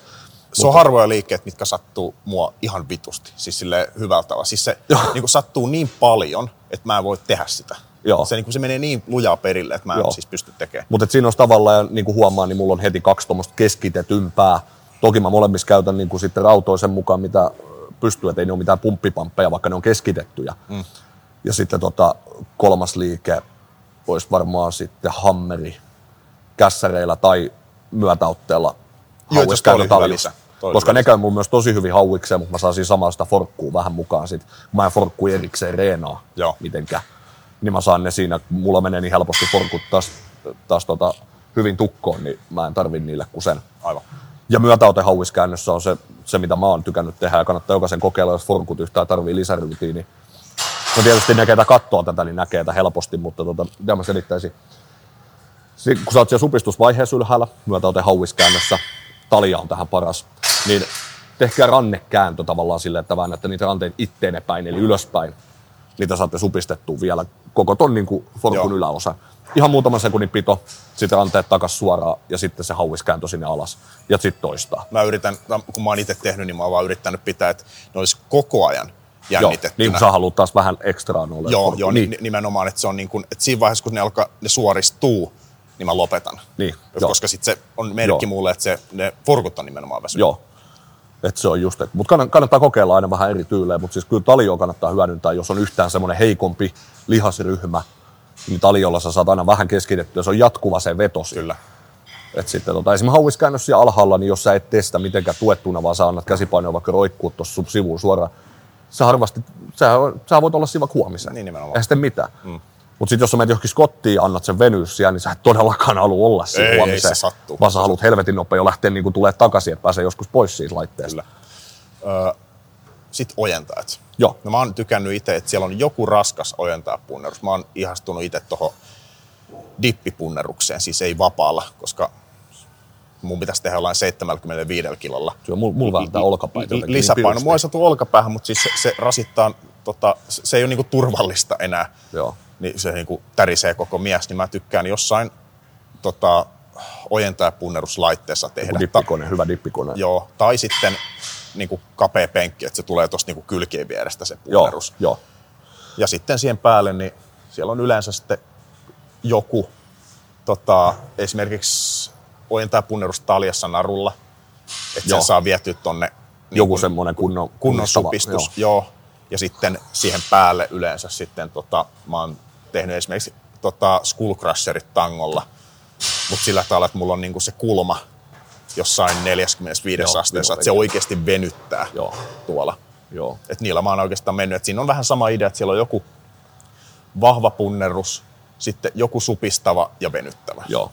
Se on harvoja liikkeet, mitkä sattuu mua ihan vitusti. Siis sille hyvällä tavalla. Siis se niin kuin sattuu niin paljon, että mä en voi tehdä sitä. Joo. Se, niin kuin, se menee niin lujaa perille, että mä en Joo. siis pysty tekemään. Mutta siinä olisi tavallaan, niin kuin huomaa, niin mulla on heti kaksi tuommoista keskitetympää. Toki mä molemmissa käytän niin kuin sitten rautoja sen mukaan, mitä pystyy, että ei ne ole mitään pumppipamppeja, vaikka ne on keskitettyjä. Mm. Ja sitten tota, kolmas liike olisi varmaan sitten hammeri kässäreillä tai myötäotteella. Toi oli Koska ne käy mulla myös tosi hyvin hauikseen, mutta mä saan siinä samalla sitä forkkuu vähän mukaan sit. Mä en forkku erikseen reenaa Joo. mitenkään, niin mä saan ne siinä, kun mulla menee niin helposti forkut taas, taas tota, hyvin tukkoon, niin mä en tarvi niille kuin sen. Aivan. Ja myötäotehauiskäännössä on se, se, mitä mä oon tykännyt tehdä ja kannattaa jokaisen kokeilla, jos forkut yhtään tarvii lisärutiini. No tietysti ne, ketä katsoo tätä, niin näkee tätä helposti, mutta tota, mitä mä selittäisin. Si- kun sä oot siellä supistusvaiheessa ylhäällä, myötäotehauiskäännössä, talja on tähän paras, niin tehkää rannekääntö tavallaan silleen, että väännätte niitä ranteita itteenne päin, eli ylöspäin. niitä saatte supistettua vielä koko ton niin kuin forkun Joo. yläosa. Ihan muutaman sekunnin pito, sitten ranteet takas suoraan ja sitten se hauis kääntö sinne alas ja sitten toistaa. Mä yritän, kun mä oon itse tehnyt, niin mä oon vaan yrittänyt pitää, että ne olisi koko ajan Joo, jännitettynä. niin kun sä haluat taas vähän ekstraa noille. Joo, joo niin. niin. nimenomaan, että se on niin kuin, että siinä vaiheessa, kun ne, alkaa, ne suoristuu, niin mä lopetan. Niin. Koska sitten se on merkki Joo. mulle, että se, ne forkut on nimenomaan väsynyt. Joo. Et se on just, mutta kannattaa kokeilla aina vähän eri tyylejä, mutta siis kyllä talioa kannattaa hyödyntää, jos on yhtään semmoinen heikompi lihasryhmä, niin taliolla sä saat aina vähän keskitettyä, se on jatkuva se veto. Kyllä. Et sitten tota, esimerkiksi hauiskäännös siellä alhaalla, niin jos sä et testa mitenkään tuettuna, vaan sä annat käsipainoa vaikka roikkuu tuossa sivuun suoraan, sä harvasti, sä, sä voit olla siinä vaikka huomisen. Niin nimenomaan. Ei sitten mitään. Mm. Mutta sitten jos sä menet johonkin skottiin ja annat sen venyä siellä, niin sä et todellakaan halua olla siinä Ei, ei, huomiseen. se sattuu. Vaan sä haluat helvetin nopea jo lähteä niin tulee takaisin, että pääsee joskus pois siitä laitteesta. Kyllä. Sitten ojentajat. Joo. No mä oon tykännyt itse, että siellä on joku raskas ojentajapunnerus. Mä oon ihastunut itse tuohon dippipunnerukseen, siis ei vapaalla, koska mun pitäisi tehdä jollain 75 kilolla. On mulla mul vähän tää olkapäitä jotenkin. Lisäpaino. niin Mua ei satu olkapäähän, mutta siis se, se rasittaa, tota, se se ei ole niinku turvallista enää. Joo. Niin se niinku tärisee koko mies, niin mä tykkään jossain tota, ojentajapunneruslaitteessa tehdä. Joku dippikone, hyvä dippikone. Joo, tai sitten niin kuin kapea penkki, että se tulee tuosta niin kylkien vierestä se joo, punnerus. joo. Ja sitten siihen päälle, niin siellä on yleensä sitten joku tota, esimerkiksi ojentaa punnerus taljassa narulla, että Joo. sen saa vietyä tonne niin Joku kuin semmoinen kunnon, kunnon supistus. Joo. joo. Ja sitten siihen päälle yleensä sitten, tota, mä oon tehnyt esimerkiksi tota, skull crusherit tangolla, mutta sillä tavalla, että mulla on niinku se kulma jossain 45 Joo, asteessa, että se oikeasti venyttää Joo. tuolla. Joo. Et niillä mä oon oikeastaan mennyt. Et siinä on vähän sama idea, että siellä on joku vahva punnerus, sitten joku supistava ja venyttävä. Joo.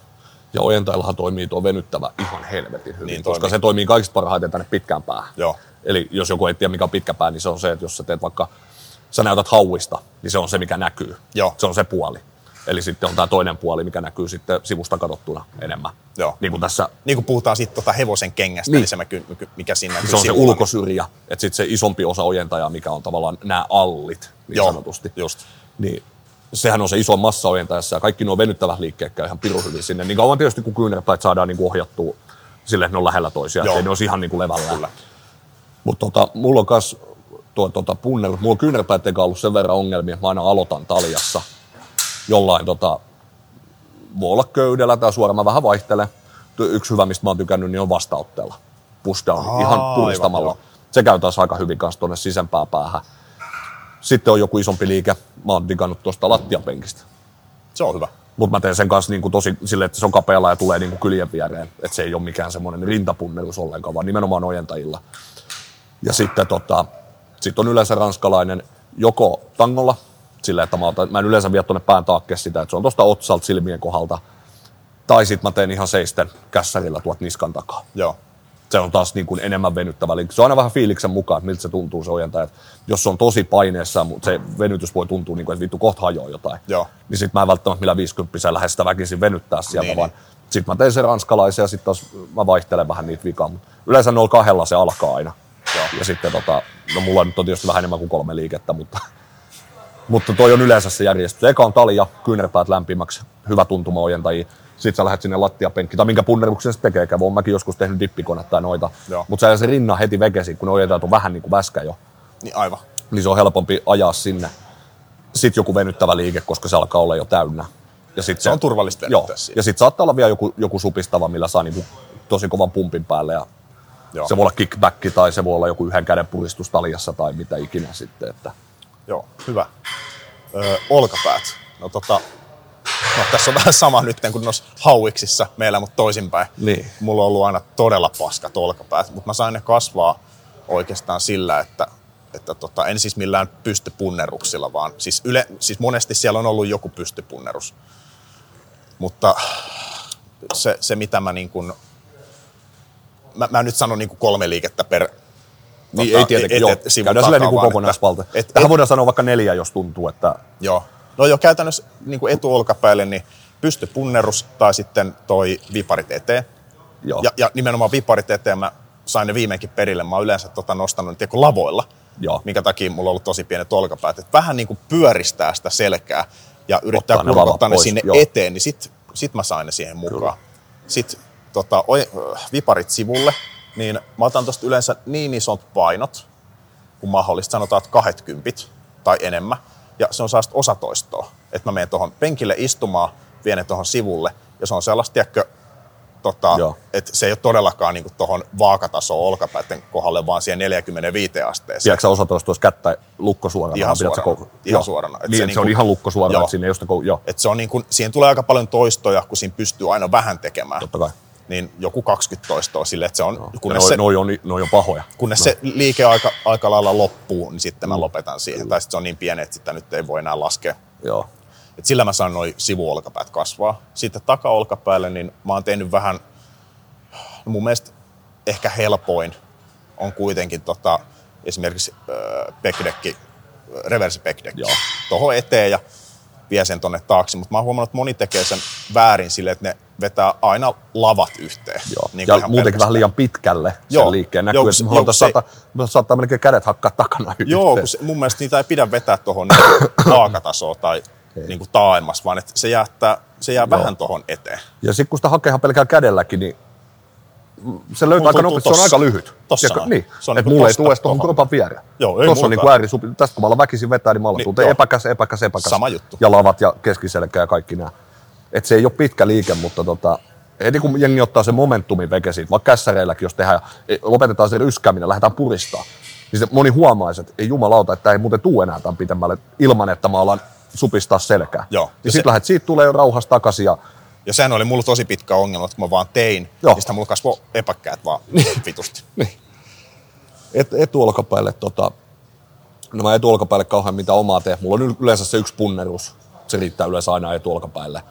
Ja ojentajallahan toimii tuo venyttävä ihan helvetin hyvin, Niin koska toimii. se toimii kaikista parhaiten tänne pitkään päähän. Joo. Eli jos joku ei tiedä, mikä on pitkä pää, niin se on se, että jos sä teet vaikka, sä näytät hauista, niin se on se, mikä näkyy. Joo. Se on se puoli. Eli sitten on tämä toinen puoli, mikä näkyy sitten sivusta katsottuna enemmän. Joo. Niin kuin tässä Niin kun puhutaan siitä tota hevosen kengästä, Niin. niin, se mikä, mikä siinä näkyy se on se ulkosyrjä, että sitten se isompi osa ojentajaa, mikä on tavallaan nämä allit niin Joo, sanotusti. just. Niin sehän on se iso massa ojentajassa ja kaikki nuo venyttävät liikkeet käy ihan pirun hyvin sinne. Niin kauan tietysti kun kyynärpäät saadaan niin kuin ohjattua sille, että ne on lähellä toisiaan, ettei ne olisi ihan niin kuin levällä. Mutta tota, mulla on kas tuo, tota, punner, mulla on kyynärpäät eikä ollut sen verran ongelmia, että mä aina aloitan taljassa jollain tota, voi olla köydellä tai suoraan, mä vähän vaihtelen. Yksi hyvä, mistä mä oon tykännyt, niin on vastautteella. Push down, Aa, ihan puristamalla. joo. Se käy taas aika hyvin kanssa tuonne sisempään päähän. Sitten on joku isompi liike, mä oon digannut tuosta lattiapenkistä. Se on hyvä. Mutta mä teen sen kanssa niinku tosi silleen, että se on kapealla ja tulee niinku kyljen viereen. Että se ei ole mikään semmoinen rintapunnerus ollenkaan, vaan nimenomaan ojentajilla. Ja sitten tota, sit on yleensä ranskalainen joko tangolla, sillä että mä, otan, mä en yleensä vie tuonne pään taakke sitä, että se on tuosta otsalta silmien kohdalta. Tai sitten mä teen ihan seisten kässärillä tuot niskan takaa. Joo. Se on taas niin kuin enemmän venyttävä liike. Se on aina vähän fiiliksen mukaan, että miltä se tuntuu se ojentaja. Että jos se on tosi paineessa, mutta se venytys voi tuntua, niin kuin, että vittu kohta hajoaa jotain. Joo. Niin sit mä en välttämättä millä 50 lähde sitä väkisin venyttää sieltä, Niin, vaan sit mä teen sen ranskalaisen ja sitten taas mä vaihtelen vähän niitä vikaa. Mut yleensä noilla kahdella se alkaa aina. Joo. Ja sitten tota, no mulla nyt on tietysti vähän enemmän kuin kolme liikettä, mutta, mutta toi on yleensä se järjestys. Eka on talja, kyynärpäät lämpimäksi, hyvä tuntuma ojentajia. Sitten sä lähdet sinne lattiapenkkiin, tai minkä punneruksen se tekee. Oon mäkin joskus tehnyt dippikonetta tai noita. Mutta sä se rinnan heti vekesi, kun ne ojentajat on vähän niin kuin väskä jo. Niin aivan. Niin se on helpompi ajaa sinne. Sitten joku venyttävä liike, koska se alkaa olla jo täynnä. Ja sit Se on turvallista Joo. siinä. Ja sitten saattaa olla vielä joku, joku supistava, millä saa niinku tosi kovan pumpin päälle. Ja Joo. se voi olla kickback tai se voi olla joku yhden käden puristus taljassa tai mitä ikinä sitten. Että Joo, hyvä. Öö, olkapäät. No tota, no tässä on vähän sama nyt kuin noissa hauiksissa meillä, mutta toisinpäin. Niin. Mulla on ollut aina todella paskat olkapäät, mutta mä sain ne kasvaa oikeastaan sillä, että, että tota, en siis millään pystypunneruksilla, vaan siis, yle, siis monesti siellä on ollut joku pystypunnerus. Mutta se, se mitä mä niin kuin, mä, mä nyt sanon niin kuin kolme liikettä per, niin tota, ei tietenkin, et- joo. et- Käydään silleen niin kuin kokonaisvalta. et- Tähän et- voidaan sanoa vaikka neljä, jos tuntuu, että Joo. No jo käytännössä niin kuin etuolkapäille, niin pystypunnerus tai sitten toi viparit eteen. joo. Ja, ja nimenomaan viparit eteen mä sain ne viimeinkin perille. Mä oon yleensä tota nostanut tiedätkö, lavoilla. Joo. minkä takia mulla on ollut tosi pienet olkapäät. Että vähän niin kuin pyöristää sitä selkää ja yrittää Ottaa ne kurkottaa ne pois, sinne joo. eteen, niin sit, sit mä sain ne siihen mukaan. Sitten tota, oi- viparit sivulle, niin mä otan tosta yleensä niin isot painot kuin mahdollista, sanotaan, että 20 tai enemmän. Ja se on sellaista osatoistoa, että mä menen tuohon penkille istumaan, vien ne tuohon sivulle, ja se on sellaista, tiedätkö, tota, että se ei ole todellakaan niin tuohon vaakatasoon olkapäiden kohdalle, vaan siihen 45 asteeseen. Tiedätkö sä osatoista tuossa kättä lukko suorana? Ihan suorana. kou- Ihan suorana. Et Niin, se se, se on niinku- ihan lukko suorana, että sinne ei ole sitä kou- Joo, Et se on niin kuin, siihen tulee aika paljon toistoja, kun siinä pystyy aina vähän tekemään. totta kai. Niin joku 20 toistoa sille, että se on, Ja kunnes, noi, se, noi, on, noi on pahoja. kunnes se liike aika, aika lailla loppuu, niin sitten mä lopetan siihen. Tai sitten se on niin pieni, että sitä nyt ei voi enää laskea. Joo. Et sillä mä saan noin sivuolkapäät kasvaa. Sitten takaolkapäälle, niin mä oon tehnyt vähän, no mun mielestä ehkä helpoin on kuitenkin tota, esimerkiksi äh, backdecki, reverse backdeck. Joo. Tuohon eteen ja vie sen tonne taakse. Mutta mä oon huomannut, että moni tekee sen väärin silleen, että ne vetää aina lavat yhteen. Joo. Niin ja muutenkin pelkästään. vähän liian pitkälle sen Joo. liikkeen Joo, näkyy, kun että joo, halutaan kun se- saattaa, me saattaa melkein kädet hakkaa takana Joo, yhteen. kun se, mun mielestä niitä ei pidä vetää tuohon vaakatasoon tai niin kuin taaemmas, vaan että se, jättää, se jää vähän tuohon eteen. Ja sitten kun sitä hakee ihan pelkään kädelläkin, niin se löytää aika nopeasti, se on aika lyhyt. Tossa Tiedätkö? Niin, Se on että niinku mulla ei tule edes tuohon kropan viereen. Joo, ei Tuossa on niin ääri, tästä kun mä väkisin vetää, niin mä alan Niin, epäkäs, epäkäs, epäkäs. Sama juttu. Ja lavat ja keskiselkä ja kaikki nämä. Että se ei ole pitkä liike, mutta tota, heti kun jengi ottaa sen momentumin veke siitä, vaikka kässäreilläkin, jos tehdään, e, lopetetaan se ryskääminen, lähdetään puristaa, niin se moni huomaisi, että ei jumalauta, että tämä ei muuten tuu enää tämän pitemmälle ilman, että mä alan supistaa selkää. Joo. Ja Ja se- sitten lähdet, siitä tulee jo rauhassa takaisin ja Ja sehän oli mulla tosi pitkä ongelma, että kun mä vaan tein, Joo. niin sitä mulla kasvoi epäkkäät vaan vitusti. Niin. Et, etuolkapäille, tota, no mä etuolkapäille kauhean mitä omaa tee. Mulla on yleensä se yksi punnerus. Se riittää yleensä aina etuolkapäille.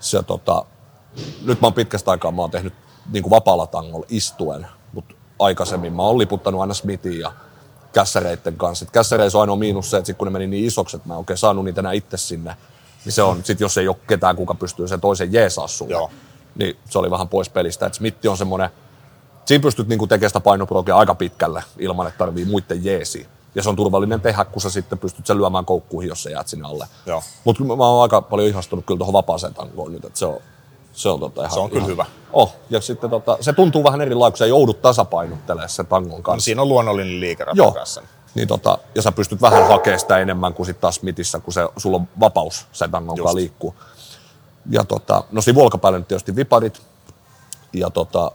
Se, tota, nyt mä oon pitkästä aikaa mä oon tehnyt niin kuin vapaalla tangolla istuen, mutta aikaisemmin mä oon liputtanut aina Smithin ja kässäreitten kanssa. Et kässäreissä on ainoa miinus se, että sit kun ne meni niin isoksi, että mä en oikein saanut niitä enää itse sinne, niin se on, sit jos ei ole ketään, kuka pystyy sen toisen jeesaa sulle, Joo. niin se oli vähän pois pelistä. Et Smithi on semmoinen, siinä pystyt niinku tekemään sitä painoprogea aika pitkälle ilman, että tarvii muiden jeesiä. Ja se on turvallinen tehdä, kun sä sitten pystyt sen lyömään koukkuihin, jos sä jäät sinne alle. Mutta mä oon aika paljon ihastunut kyllä tuohon vapaaseen tankoon nyt, että se on, se on, tota ihan, Se on kyllä ihan, hyvä. Oh, ja sitten tota, se tuntuu vähän erilainen, kun sä joudut tasapainottelemaan sen tangon No, kanssa. siinä on luonnollinen liikeratta Joo. kanssa. Niin tota, ja sä pystyt vähän hakemaan sitä enemmän kuin sitten taas Smithissä, kun se, sulla on vapaus sen kanssa liikkuu. Ja tota, no sivuolkapäälle nyt tietysti viparit. Ja tota,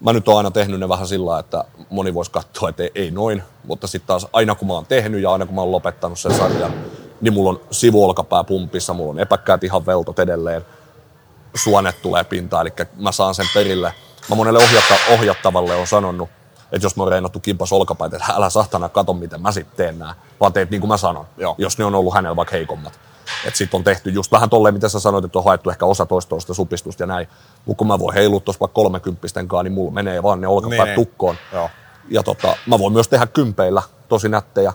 mä nyt oon aina tehnyt ne vähän sillä että moni voisi katsoa, että ei, ei noin. Mutta sitten taas aina kun mä oon tehnyt ja aina kun mä oon lopettanut sen sarjan, niin mulla on sivuolkapää pumpissa, mulla on epäkkäät ihan veltot edelleen. Suonet tulee pintaan, eli mä saan sen perille. Mä monelle ohjatta, ohjattavalle on sanonut, että jos reenattu kimpas olkapäitä, että älä sahtana kato, miten mä sitten teen nää, vaan teet niin kuin mä sanon, Joo. jos ne on ollut hänellä vaikka heikommat. Että sitten on tehty just vähän tolleen, mitä sä sanoit, että on haettu ehkä osa toistoista supistusta ja näin. Mutta kun mä voin heilua tuossa vaikka kolmekymppisten kanssa, niin mulla menee vaan ne olkapäät Menee. tukkoon. Joo. Ja tota, mä voin myös tehdä kympeillä tosi nättejä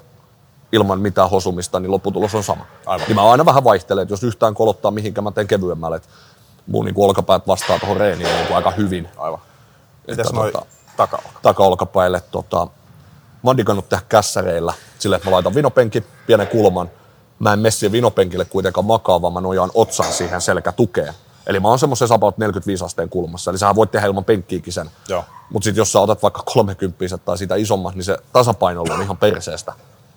ilman mitään hosumista, niin lopputulos on sama. Aivan. Niin mä aina vähän vaihtelen, että jos yhtään kolottaa mihinkä mä teen kevyemmälle, että mun niin olkapäät vastaa tuohon reeniin niin aika hyvin Aivan. Että noin tota- takaolka? takaolkapäille. Tota, mä oon digannut tehdä kässäreillä sillä, että mä laitan vinopenki, pienen kulman. Mä en siihen vinopenkille kuitenkaan makaa, vaan mä nojaan otsan siihen selkätukeen. Eli mä oon semmoisen about 45 asteen kulmassa, eli sä voit tehdä ilman penkkiäkin sen. Mutta sitten jos sä otat vaikka 30 tai sitä isommat, niin se tasapaino on ihan perseestä.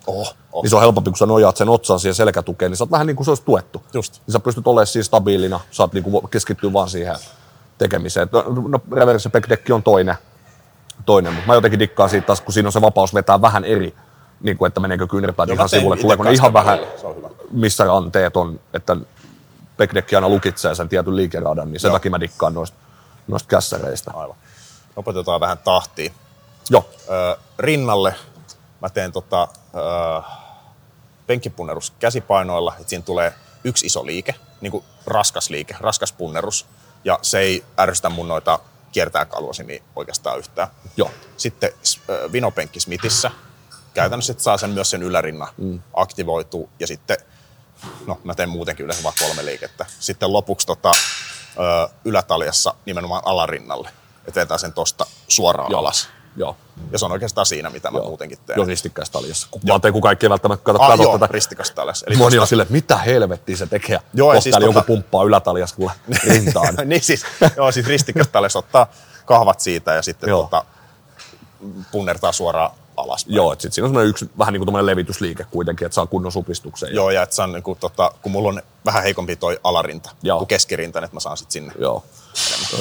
Oh, oh. Niin se on helpompi, kun sä nojaat sen otsan siihen selkätukeen, niin sä oot vähän niin kuin se olisi tuettu. Just. Niin sä pystyt olemaan siis stabiilina, saat niin kuin keskittyä vaan siihen tekemiseen. No, no reverse on toinen, toinen mutta mä jotenkin dikkaan siitä taas, kun siinä on se vapaus vetää vähän eri, niin kuin, että meneekö kyynärpäät ihan sivulle, tuleeko ne ihan vähän, missä ranteet on, että backdeck aina lukitsee sen tietyn liikeradan, niin sen Joo. takia mä dikkaan noista, noista kässäreistä. Aivan. Opetetaan vähän tahtia. Joo, Ö, rinnalle mä teen tota, ö, penkkipunnerus käsipainoilla, että siinä tulee yksi iso liike, niin kuin raskas liike, raskas punnerus, ja se ei ärsytä mun noita kiertää kalvosimia oikeastaan yhtään. joo, Sitten ö, vinopenkki Smithissä, käytännössä että saa sen myös sen ylärinnan mm. aktivoituu, ja sitten, no mä teen muutenkin yleensä vaan kolme liikettä. Sitten lopuksi tota, ö, ylätaljassa nimenomaan alarinnalle, että vetää sen tosta suoraan Joo. alas. Joo. Ja se on oikeastaan siinä, mitä mä Joo. muutenkin teen. Joo. Kun, mä teen, kun kaikki ei välttämättä katso, Ah, katso joo, tätä. ristikasta alas. Eli Moni on tosta- silleen, että mitä helvettiä se tekee. Joo, Kohta siis tota- joku pumppaa ylätaljassa kuule rintaan. niin siis, joo, siis ristikasta alas ottaa kahvat siitä ja sitten tota, punnertaa suoraan alaspäin. Joo, että sit siinä on semmoinen yksi vähän niin kuin levitysliike kuitenkin, että saa kunnon supistuksen. Joo, ja että se on, niin kuin, tota, kun mulla on vähän heikompi toi alarinta Joo. kuin keskirinta, niin että mä saan sitten sinne. Joo.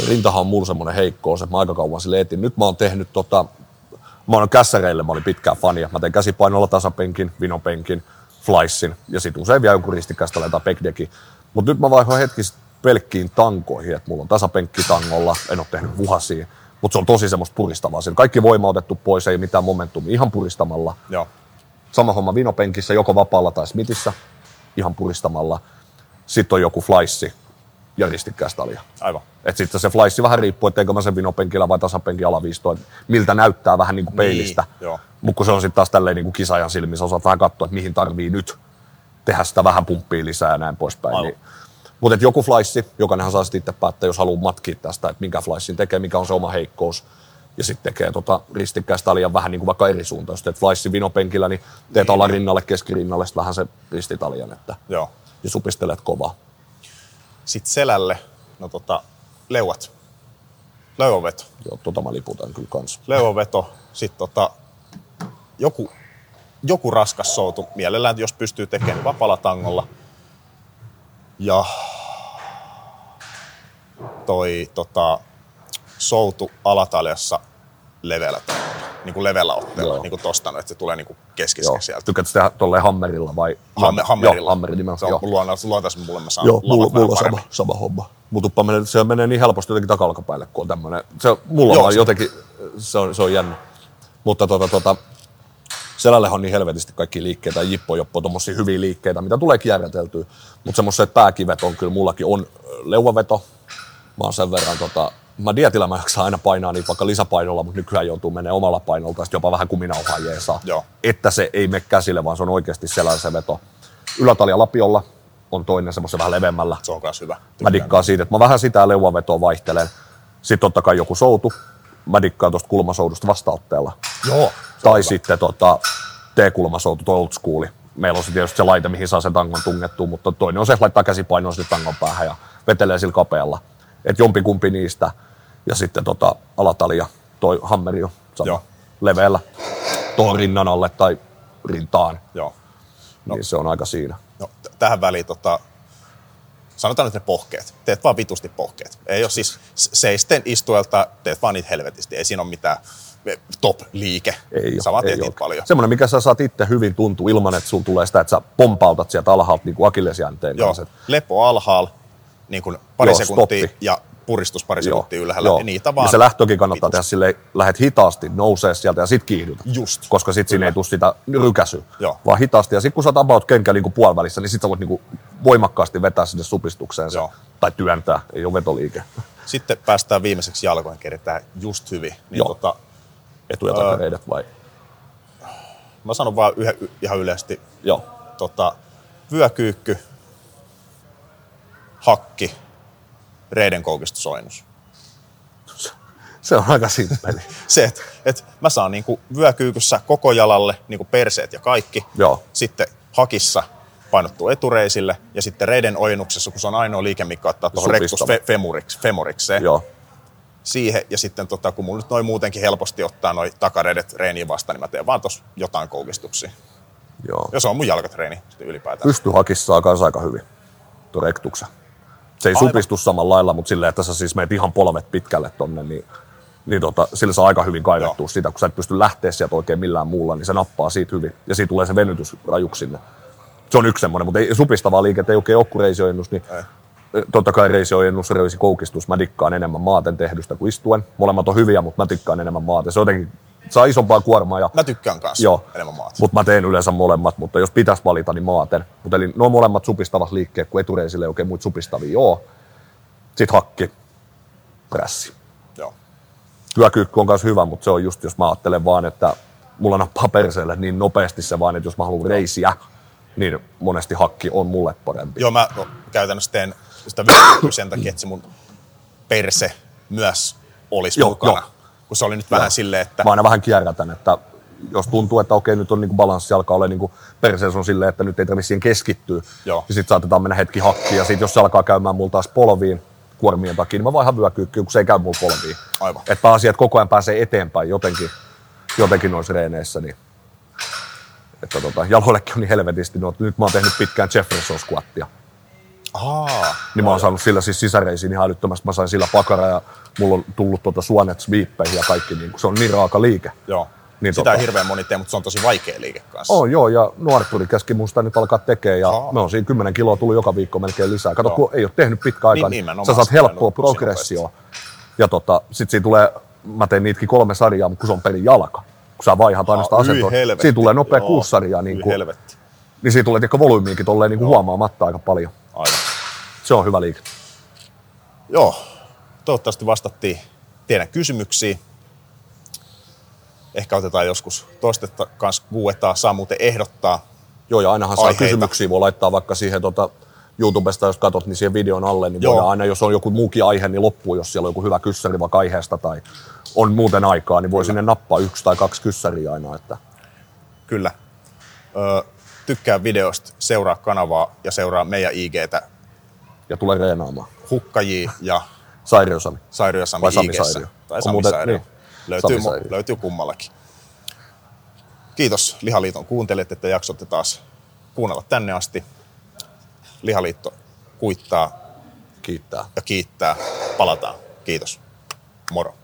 Rintahan on mulla semmoinen heikkous, että mä aika kauan sille etin. Nyt mä oon tehnyt tota, mä oon kässäreille, mä olin pitkään fania. Mä tein käsipainolla tasapenkin, vinopenkin, flysin ja sit usein vielä jonkun ristikkäistä tai backdeckin. Mutta nyt mä vaihoin hetki pelkkiin tankoihin, että mulla on tasapenkki tangolla, en ole tehnyt vuhasia, mutta se on tosi semmoista puristavaa. Siinä kaikki voima otettu pois, ei mitään momentumia, ihan puristamalla. Joo. Sama homma vinopenkissä, joko vapaalla tai smitissä, ihan puristamalla. Sitten on joku flaissi ja ristikkäistalia. Aivan. Et sitten se flaissi vähän riippuu, että eikö mä sen vinopenkillä vai tasapenkin alaviistoon, miltä näyttää vähän niin kuin peilistä. Niin. Mutta kun se on sitten taas tälleen niin kuin kisaajan silmissä, osaat vähän katsoa, että mihin tarvii nyt tehdä sitä vähän pumppia lisää ja näin poispäin. Aivan. Niin. Mutta joku flaissi, jokainenhan saa sitten itse päättää, jos haluaa matkia tästä, että minkä flaissin tekee, mikä on se oma heikkous. Ja sitten tekee tota ristikkäistä liian vähän niin kuin vaikka eri suuntaan. Jos teet flaissin vinopenkillä, niin teet Niin. alarinnalle, keskirinnalle, sitten vähän se ristitalian, että Joo. ja supistelet kovaa. Sitten selälle, no tota, leuat. Leuanveto. Joo, tota mä liputan kyllä kanssa. Leuanveto, sitten tota, joku, joku raskas soutu, mielellään jos pystyy tekemään niin vapaalla tangolla. Ja toi tota, soutu alataljassa leveällä tangolla, niin kuin leveällä otteella, Joo. niin kuin tosta, no, että se tulee niin kuin Joo. keskiskeksi sieltä. Tykkäätkö tehdä tolleen hammerilla vai? Hamme, hammerilla. Joo, hammeri nimellä. Se on Joo, luontaisesti, luontaisesti mulle mä saan Joo mulla, mulla on sama, sama homma. Mutta tuppa menee, se menee niin helposti jotenkin takalkapäille, kun on tämmönen. Se, mulla Joo, on se- jotenkin, se on, se on jännä. Mutta tota, tota, selälle on niin helvetisti kaikki liikkeitä, jippo, joppo, tommosia hyviä liikkeitä, mitä tulee kierräteltyä. Mutta semmoiset pääkivet on kyllä, mullakin on leuaveto. Mä oon sen verran, tota, mä dietillä mä jaksan aina painaa niitä vaikka lisäpainolla, mutta nykyään joutuu menemään omalla painolta, ja jopa vähän kuminauhaa jeesaa. Joo. Että se ei mene käsille, vaan se on oikeasti selällä se veto. Ylätalja lapiolla on toinen semmoisen vähän leveämmällä. Se on myös hyvä. Mä dikkaan siitä, että mä vähän sitä leuavetoa vaihtelen. Sitten totta kai joku soutu. Mä dikkaan tuosta kulmasoudusta vastaotteella. Joo. Tai sitten tota, T-kulmasoutu, toi old schooli. Meillä on se tietysti se laite, mihin saa sen tangon tungettua, mutta toinen on se, että laittaa käsipainoa sinne tangon päähän ja vetelee sillä kapealla. Et jompikumpi niistä. Ja sitten tota, alatalia, toi hammeri on sama Joo. leveällä tuohon rinnan alle tai rintaan. Joo. No. Niin se on aika siinä. No, t- tähän väliin tota, sanotaan nyt ne pohkeet. Teet vaan vitusti pohkeet. Ei ole siis seisten istuelta, teet vaan niitä helvetisti. Ei siinä ole mitään top-liike. Ei Sä vaan ole, teet ei niitä ole. paljon. Semmoinen, mikä sä saat itse hyvin tuntua ilman, että sulla tulee sitä, että sä pompautat sieltä alhaalta niin kuin akillesjänteen Joo, kanssa. lepo alhaalla, niin kuin pari Joo, sekuntia stoppi. ja puristus pari sekuntia ylhäällä. joo. Niitä vaan ja se lähtökin kannattaa vitusti. tehdä silleen, lähet hitaasti, nousee sieltä ja sit kiihdytä. Just. Koska sit siinä ei tule sitä rykäsyä, Joo. vaan hitaasti. Ja sit kun sä oot about kenkä niin puolivälissä, niin sit sä voit niin kuin voimakkaasti vetää sinne supistukseen se, Joo. tai työntää, ei ole vetoliike. Sitten päästään viimeiseksi jalkoihin, keritään just hyvin. Niin Joo. tota, Etu- ja takareidet vai? mä sanon vaan yhden, y- ihan yleisesti, Joo. tota, vyökyykky, hakki, reiden koukistusoinnus. Se on aika simppeli. Se, että et mä saan niinku vyökyykyssä koko jalalle niinku perseet ja kaikki. Joo. Sitten hakissa painottuu etureisille ja sitten reiden ojennuksessa, kun se on ainoa liike, mikä ottaa tuohon Supistava. fe, femuriksi, femurikseen. Joo. Siihen ja sitten tota, kun mulla nyt noin muutenkin helposti ottaa noin takareidet reeniin vastaan, niin mä teen vaan tuossa jotain koukistuksia. Joo. Ja se on mun jalkatreeni sitten ylipäätään. pystyhakissa saa kanssa aika hyvin tuo rektuksen. Se ei Aivan. supistu samalla lailla, mutta silleen, että sä siis meet ihan polvet pitkälle tonne, niin, niin tota, sillä saa aika hyvin kaivettua Joo. sitä, kun sä et pysty lähteä sieltä oikein millään muulla, niin se nappaa siitä hyvin. Ja siitä tulee se venytys rajuksi sinne. Se on yksi semmoinen, mutta ei, supistavaa liikettä ei oikein ole kuin niin Ei. totta kai reisiojennus, reisikoukistus, mä dikkaan enemmän maaten tehdystä kuin istuen. Molemmat on hyviä, mutta mä dikkaan enemmän maaten. Se on jotenkin, saa isompaa kuormaa ja Mä tykkään kanssa Joo. enemmän maata. mutta mä teen yleensä molemmat, mutta jos pitäisi valita, niin maaten. Mutta eli nuo molemmat supistavat liikkeet, kun etureisille ei oikein muita supistavia oo. Sitten hakki, prässi. Joo. Hyökyykky on myös hyvä, mutta se on just, jos mä ajattelen vaan, että mulla nappaa perseelle niin nopeasti se vaan, että jos mä haluan reisiä, niin monesti hakki on mulle parempi. Joo, mä no, käytännössä teen sitä sen takia, että se mun perse myös olisi Joo, mukana. joo. Kun se oli nyt vähän silleen, että Mä aina vähän kierrätän, että jos tuntuu, että okei, nyt on niinku balanssi alkaa olla niinku perseessä on silleen, että nyt ei tarvitse siihen keskittyä, Joo. ja sitten saatetaan mennä hetki hakkiin, ja sitten jos se alkaa käymään mulla taas polviin kuormien takia, niin mä vaihan vyökyykkyyn, kun se ei käy mulla polviin. Aivan. Että pääasia, että koko ajan pääsee eteenpäin jotenkin, jotenkin noissa reeneissä, niin että tota, jaloillekin on niin helvetisti. No, nyt mä oon tehnyt pitkään Jefferson squattia. Aa, Niin mä oon saanut sillä siis sisäreisiin ihan älyttömästi. Mä sain sillä pakara ja mulla on tullut tuota suonet sweeppeihin ja kaikki. Niin, se on niin raaka liike. joo. Niin Sitä tota- hirveän moni tee, mutta se on tosi vaikea liike kanssa. On joo, ja Nuarturi käski mun sitä nyt alkaa tekemään, ja Aa. me on siinä 10 kiloa tullut joka viikko melkein lisää. Kato, Joo. kun ei ole tehnyt pitkä aikaa, Niin, niin, sä saat helppoa progressioa. Ja tota, sit siinä tulee, mä tein niitäkin kolme sarjaa, mutta kun se on pelin jalka, kun sä vaihat aina sitä asentoa, helvetti. siinä tulee nopea Joo, kuusi sarjaa, niin, kuin, helvetti. niin siinä tulee tiedätkö, volyymiinkin tolleen niin kuin huomaamatta aika paljon. Aivan. Se on hyvä liike. Joo, toivottavasti vastattiin teidän kysymyksiin. Ehkä otetaan joskus toistetta kanssa uudestaan. Saa muuten ehdottaa. Joo, ja ainahan saa Aiheita. kysymyksiä, voi laittaa vaikka siihen tota, YouTubesta, jos katsot, niin siihen videon alle, niin Joo. voidaan aina, jos on joku muukin aihe, niin loppuu, jos siellä on joku hyvä kyssäri vaikka aiheesta tai on muuten aikaa, niin voi sinne nappaa yksi tai kaksi kyssäriä aina. Että Kyllä. Öö, tykkää videosta, seuraa kanavaa ja seuraa meidän IGtä ja tulee reenaamaan. Hukkaji ja Sairio Sami. Sairio Sami Vai Sami. Sairio? Tai Sami muuten- Sairio. niin. Löytyy, Sami Sairio. löytyy kummallakin. Kiitos Lihaliiton kuuntelijat, että jaksotte taas kuunnella tänne asti. Lihaliitto kuittaa Kiittää. ja kiittää. Palataan. Kiitos. Moro.